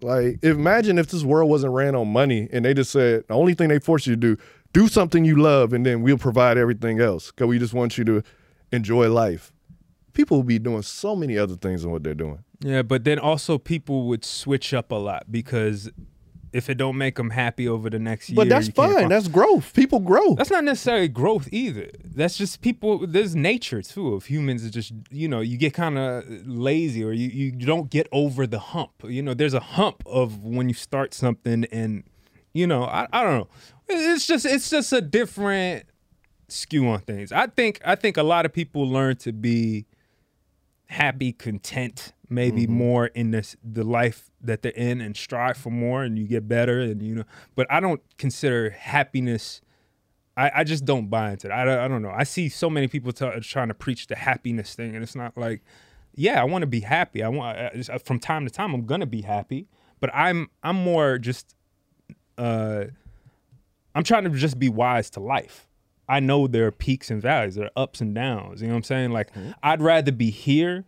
Like imagine if this world wasn't ran on money and they just said the only thing they force you to do do something you love and then we'll provide everything else because we just want you to enjoy life. People will be doing so many other things than what they're doing. Yeah, but then also people would switch up a lot because if it don't make them happy over the next year, But that's fine. That's growth. People grow. That's not necessarily growth either. That's just people. There's nature too of humans. Is just you know you get kind of lazy or you you don't get over the hump. You know there's a hump of when you start something and you know I I don't know. It's just it's just a different skew on things. I think I think a lot of people learn to be happy, content, maybe mm-hmm. more in this the life that they're in and strive for more and you get better and you know but I don't consider happiness I, I just don't buy into that. I, don't- I don't know. I see so many people t- trying to preach the happiness thing, and it's not like, yeah, I want to be happy. I want I, from time to time I'm gonna be happy, but I'm I'm more just, uh, I'm trying to just be wise to life. I know there are peaks and valleys, there are ups and downs. You know what I'm saying? Like I'd rather be here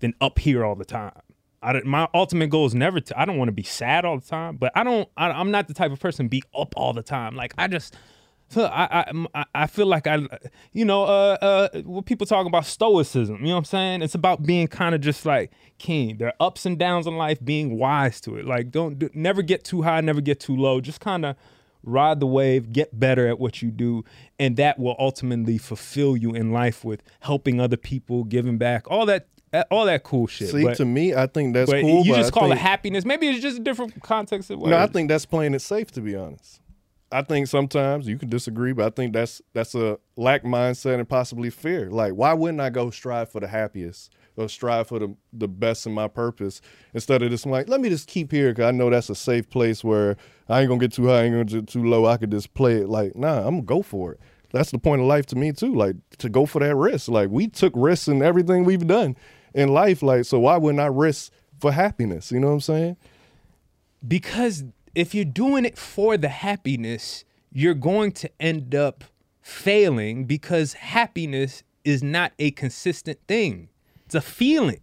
than up here all the time. I don't, my ultimate goal is never to. I don't want to be sad all the time, but I don't. I, I'm not the type of person to be up all the time. Like I just, so I, I, I feel like I, you know, uh, uh, what people talk about stoicism. You know what I'm saying? It's about being kind of just like king. There are ups and downs in life. Being wise to it. Like don't do, never get too high, never get too low. Just kind of ride the wave, get better at what you do, and that will ultimately fulfill you in life with helping other people, giving back, all that, all that cool shit. See, But- to me, I think that's but cool. You just I call it happiness. Maybe it's just a different context of No, I think that's playing it safe to be honest. I think sometimes you can disagree, but I think that's that's a lack mindset and possibly fear. Like, why wouldn't I go strive for the happiest or strive for the the best in my purpose instead of just like, let me just keep here because I know that's a safe place where I ain't gonna get too high, I ain't gonna get too low. I could just play it like, nah, I'm gonna go for it. That's the point of life to me too. Like to go for that risk. Like we took risks in everything we've done in life. Like, so why wouldn't I risk for happiness? You know what I'm saying? because if you're doing it for the happiness, you're going to end up failing because happiness is not a consistent thing. It's a feeling.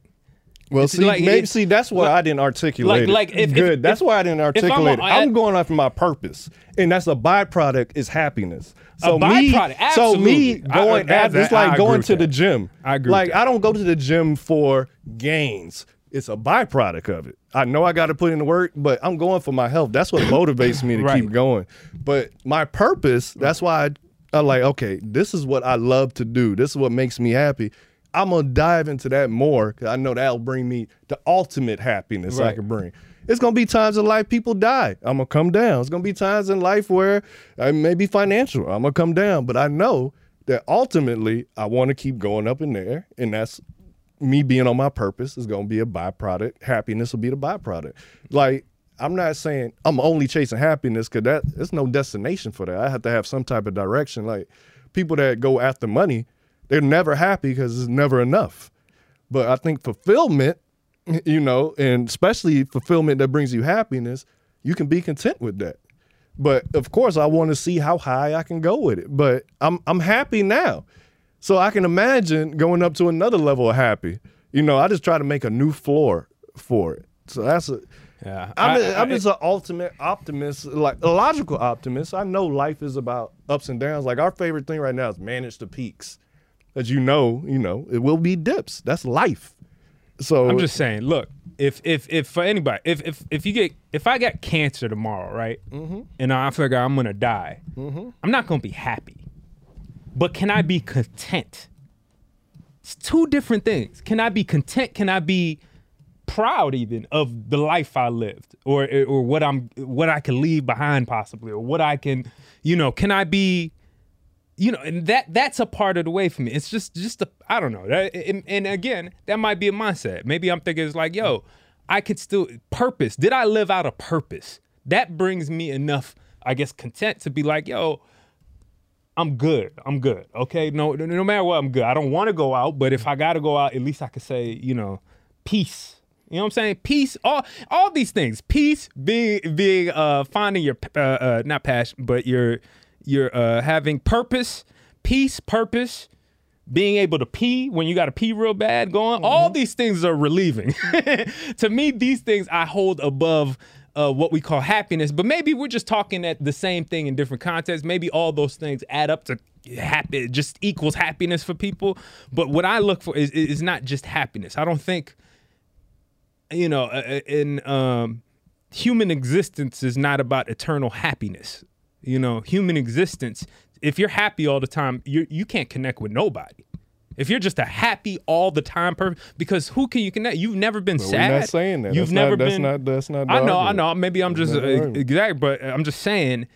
Well, It's see, like- maybe see that's why I didn't articulate like- like, if- if- Good. that's if- why I didn't if I'm articulate it. I'm going off of my purpose, and that's a byproduct is happiness. A So me, byproduct, so me absolutely. I- going, uh, that- it's that- I like going with to the gym. I agree Like. I don't go to the gym for gains. It's a byproduct of it. I know I got to put in the work, but I'm going for my health. That's what motivates me to Right. keep going. But my purpose, that's why I, I like, okay, this is what I love to do. This is what makes me happy. I'm gonna dive into that more because I know that'll bring me the ultimate happiness I can bring. It's gonna be times in life people die. I'm gonna come down. It's gonna be times in life where uh, maybe financial. I'm gonna come down, but I know that ultimately I want to keep going up in there, and that's me being on my purpose is going to be a byproduct. Happiness will be the byproduct. Like I'm not saying I'm only chasing happiness because that there's no destination for that. I have to have some type of direction. Like people that go after money, they're never happy because it's never enough. But I think fulfillment, you know, and especially fulfillment that brings you happiness, you can be content with that. But of course, I want to see how high I can go with it. But I'm I'm happy now. So I can imagine going up to another level of happy. You know, I just try to make a new floor for it. So that's a. Yeah, I'm, I- a, I'm I- just an ultimate optimist, like a logical optimist. I know life is about ups and downs. Like our favorite thing right now is manage the peaks. As you know, you know, it will be dips. That's life. So I'm just saying, look, if if if for anybody, if if if you get if I got cancer tomorrow, right, Mhm. and I figure I'm gonna die, Mhm. I'm not gonna be happy, but can I be content? It's two different things. Can I be content? Can I be proud even of the life I lived, or or what I'm what I can leave behind possibly, or what I can, you know, can I be you know, and that that's a part of the way for me. It's just just a I don't know. That, and, and again, that might be a mindset. Maybe I'm thinking it's like, yo, I could still purpose. Did I live out a purpose? That brings me enough, I guess, content to be like, yo, I'm good. I'm good. Okay. No, no, no matter what, I'm good. I don't want to go out, but if I got to go out, at least I could say, you know, peace. You know what I'm saying? Peace. All all these things. Peace. Being being uh finding your uh, uh not passion, but your your uh having purpose. Peace. Purpose. Being able to pee when you got to pee real bad. Going. All these things are relieving. to me, these things I hold above uh, what we call happiness. But maybe we're just talking at the same thing in different contexts. Maybe all those things add up to happy, just equals happiness for people. But what I look for is is not just happiness. I don't think, you know, uh, in um, human existence is not about eternal happiness. You know, human existence. If you're happy all the time, you you can't connect with nobody. If you're just a happy all the time person, because who can you connect? You've never been But we're not saying that. You've That's never not- that's been. not- that's not I know. I know. Maybe I'm That's just uh, exact, but I'm just saying.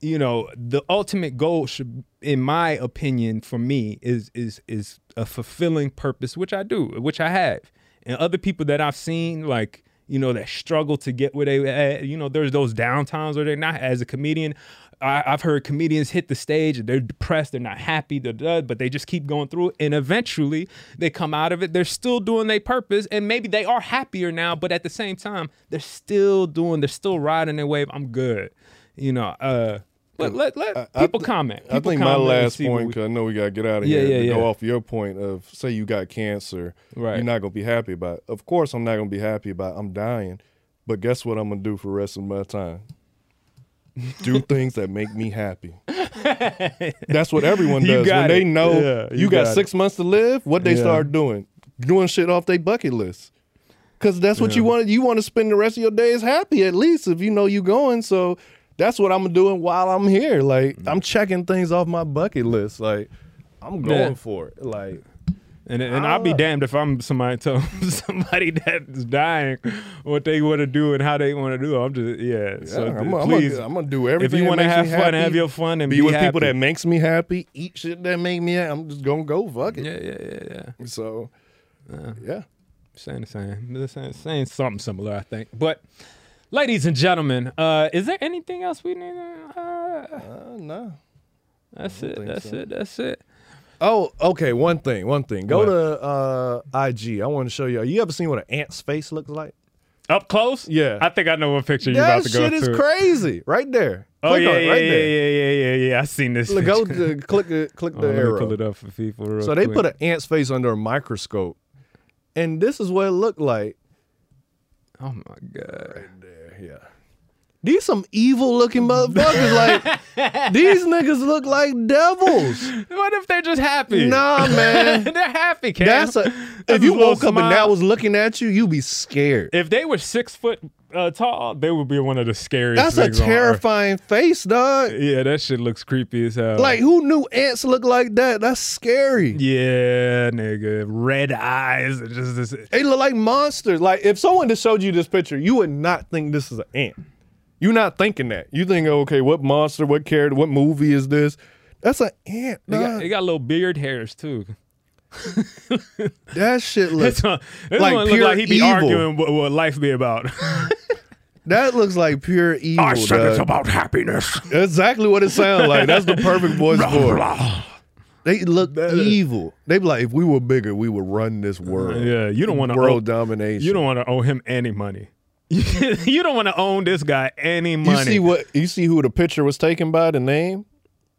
You know, the ultimate goal should, in my opinion, for me, is is is a fulfilling purpose, which I do, which I have, and other people that I've seen, like you know, that struggle to get where they, at, you know, there's those downtimes where they're not. As a comedian, I, I've heard comedians hit the stage and they're depressed, they're not happy, they're but they just keep going through it, and eventually they come out of it. They're still doing their purpose, and maybe they are happier now, but at the same time, they're still doing, they're still riding their wave. I'm good, you know. Uh, let let, let I- I people th- comment. I think my comment and last point, because I know we got to get out of Yeah, here, yeah, to yeah. go off your point of say you got cancer, Right. you're not going to be happy about it. Of course, I'm not going to be happy about it. I'm dying. But guess what I'm going to do for the rest of my time? Do things that make me happy. That's what everyone does. when they know Yeah, you, you got, got it. six months to live, what they Yeah. start doing? Doing shit off their bucket list. Cause that's what you Yeah. want. You want to spend the rest of your days happy, at least if you know you going. So that's what I'm doing while I'm here. Like I'm checking things off my bucket list. Like I'm going for it. Like And and I'll be damned if I'm somebody tell somebody that's dying what they want to do and how they want to do. it. I'm just yeah. so Yeah, th- I'm, gonna- please, I'm gonna do everything. If you want to have fun, happy, have your fun, and be, be, with happy. people that makes me happy. Eat shit that make me. happy. I'm just gonna go. Fuck it. Yeah, yeah, yeah, yeah. So yeah. saying the same, the same, saying something similar, I think. But, ladies and gentlemen, uh, is there anything else we need? Uh, uh, no. That's it. That's so. it. That's it. Oh, okay. One thing. One thing. Go to uh, IG. I want to show you. You ever seen what an ant's face looks like? Up close? Yeah. I think I know what picture you're that about to go to. That shit is crazy. Right there. Oh Click yeah, on it, yeah, right yeah, there. yeah, yeah, yeah, yeah. I seen this. Look, go to click the click Oh, the me arrow. pull it up for people. Real so they quick. put an ant's face under a microscope, and this is what it looked like. Oh my god. Right there, yeah. These some evil looking motherfuckers. like these niggas look like devils. What if they're just happy? Nah, man. they're happy. Cam. That's a. If you woke up and that was looking at you, you'd be scared. If they were six foot uh, tall, they would be one of the scariest. That's a things on earth. terrifying face, dog. Yeah, that shit looks creepy as hell. Like who knew ants look like that? That's scary. yeah, nigga, red eyes, just this. They look like monsters. Like if someone just showed you this picture, you would not think this is an ant. You're not thinking that. You think, oh, okay, what monster, what character, what movie is this? That's an ant. They got, they got little beard hairs too. That shit looks This one, this like one look pure like he be evil. arguing what, what life be about. That looks like pure evil. I said it's about happiness. That's exactly what it sounds like. That's the perfect voice for it. They look evil. They be like, if we were bigger, we would run this world. yeah, you don't want to world domination. You don't want to owe him any money. you don't want to own this guy any money. You see what? You see who the picture was taken by? The name?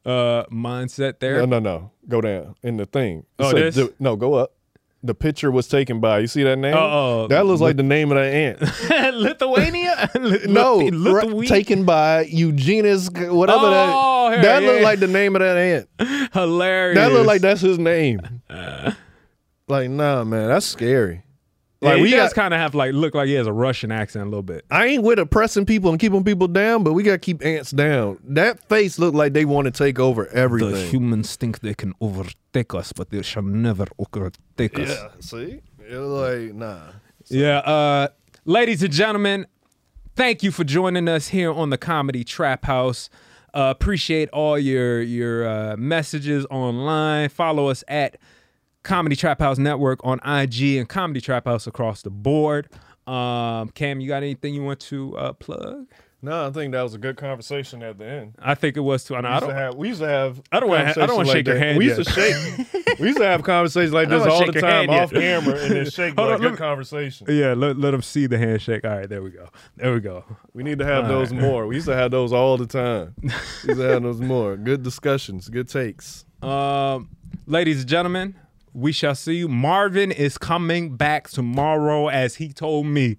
uh mindset there? No, no, no. Go down in the thing. Oh, this? the- no, go up. The picture was taken by. You see that name? Uh-oh. That looks like the name of that ant. Lithuania? no, Lithu- right, taken by Eugenius, whatever Oh, that. That yeah. like the name of that ant. Hilarious. That look like that's his name. like, nah, man, that's scary. Like Like, he we does kind of have like look like he has a Russian accent a little bit. I ain't with oppressing people and keeping people down, but we gotta keep ants down. That face looked like they want to take over everything. The humans think they can overtake us, but they shall never overtake us. yeah, see, it was like nah. Yeah, uh, ladies and gentlemen, thank you for joining us here on the Comedy Trap House. Uh, appreciate all your your uh, messages online. Follow us at Comedy Trap House Network on IG and Comedy Trap House across the board. Um, Cam, you got anything you want to uh, plug? No, I think that was a good conversation at the end. I think it was too. I, We I to don't. have, we used to have. I don't wanna I don't wanna conversations shake your hand We used yet. to shake. we used to have conversations like this all the time off yet. camera and then shake Hold like on, good me- conversation. Yeah, let, let them see the handshake. All right, there we go. There we go. We need to have All those right. more. We used to have those all the time. We used to have those more. Good discussions, good takes. Um, ladies and gentlemen, we shall see you. Marvin is coming back tomorrow, as he told me.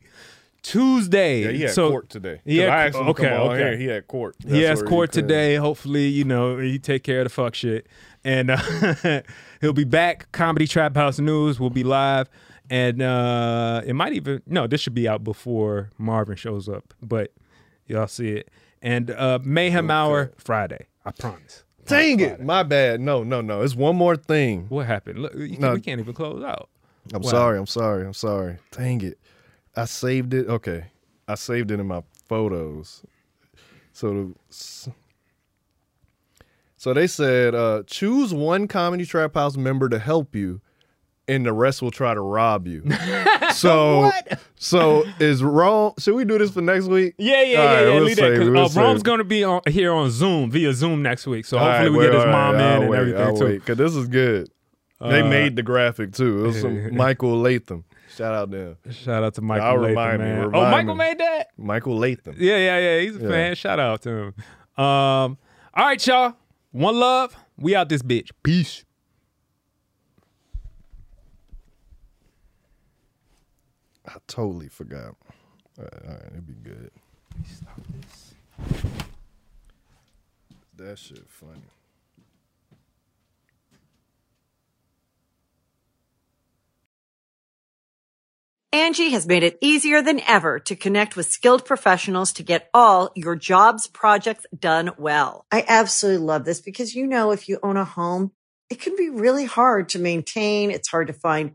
Tuesday. Yeah, he had so, court today. He had, I asked him to okay, come okay. here. He had court. he has where he court today. Hopefully, you know he take care of the fuck shit, and uh, he'll be back. Comedy Trap House News will be live, and uh, it might even no. This should be out before Marvin shows up, but y'all see it. And uh, Mayhem Hour Friday. I promise. Dang it, my bad. No, no, no. It's one more thing. What happened? Look, No. we can't even close out. I'm What sorry. I'm sorry. I'm sorry. Dang it. I saved it. Okay. I saved it in my photos. So the, so they said uh choose one comedy trap house member to help you and the rest will try to rob you. so so is Rome should we do this for next week? Yeah, yeah, All yeah, right, yeah. we'll leave that, uh, Rome's to be on, here on Zoom via Zoom next week, so All hopefully right, we get his mom right, in I'll and wait, everything I'll too. Cause this is good. they Uh, made the graphic too. It was some Michael Latham. Shout out there. Shout out to Michael Y'all Latham, remind me, man. oh, Michael me. made that. Michael Latham. Yeah, yeah, yeah. He's a Yeah. fan. Shout out to him. Um, all right, y'all. One love. We out this bitch. Peace. I totally forgot. All right, all right it'd be good. Stop this. That shit funny. Angi has made it easier than ever to connect with skilled professionals to get all your jobs projects done well. I absolutely love this because, you know, if you own a home, it can be really hard to maintain. It's hard to find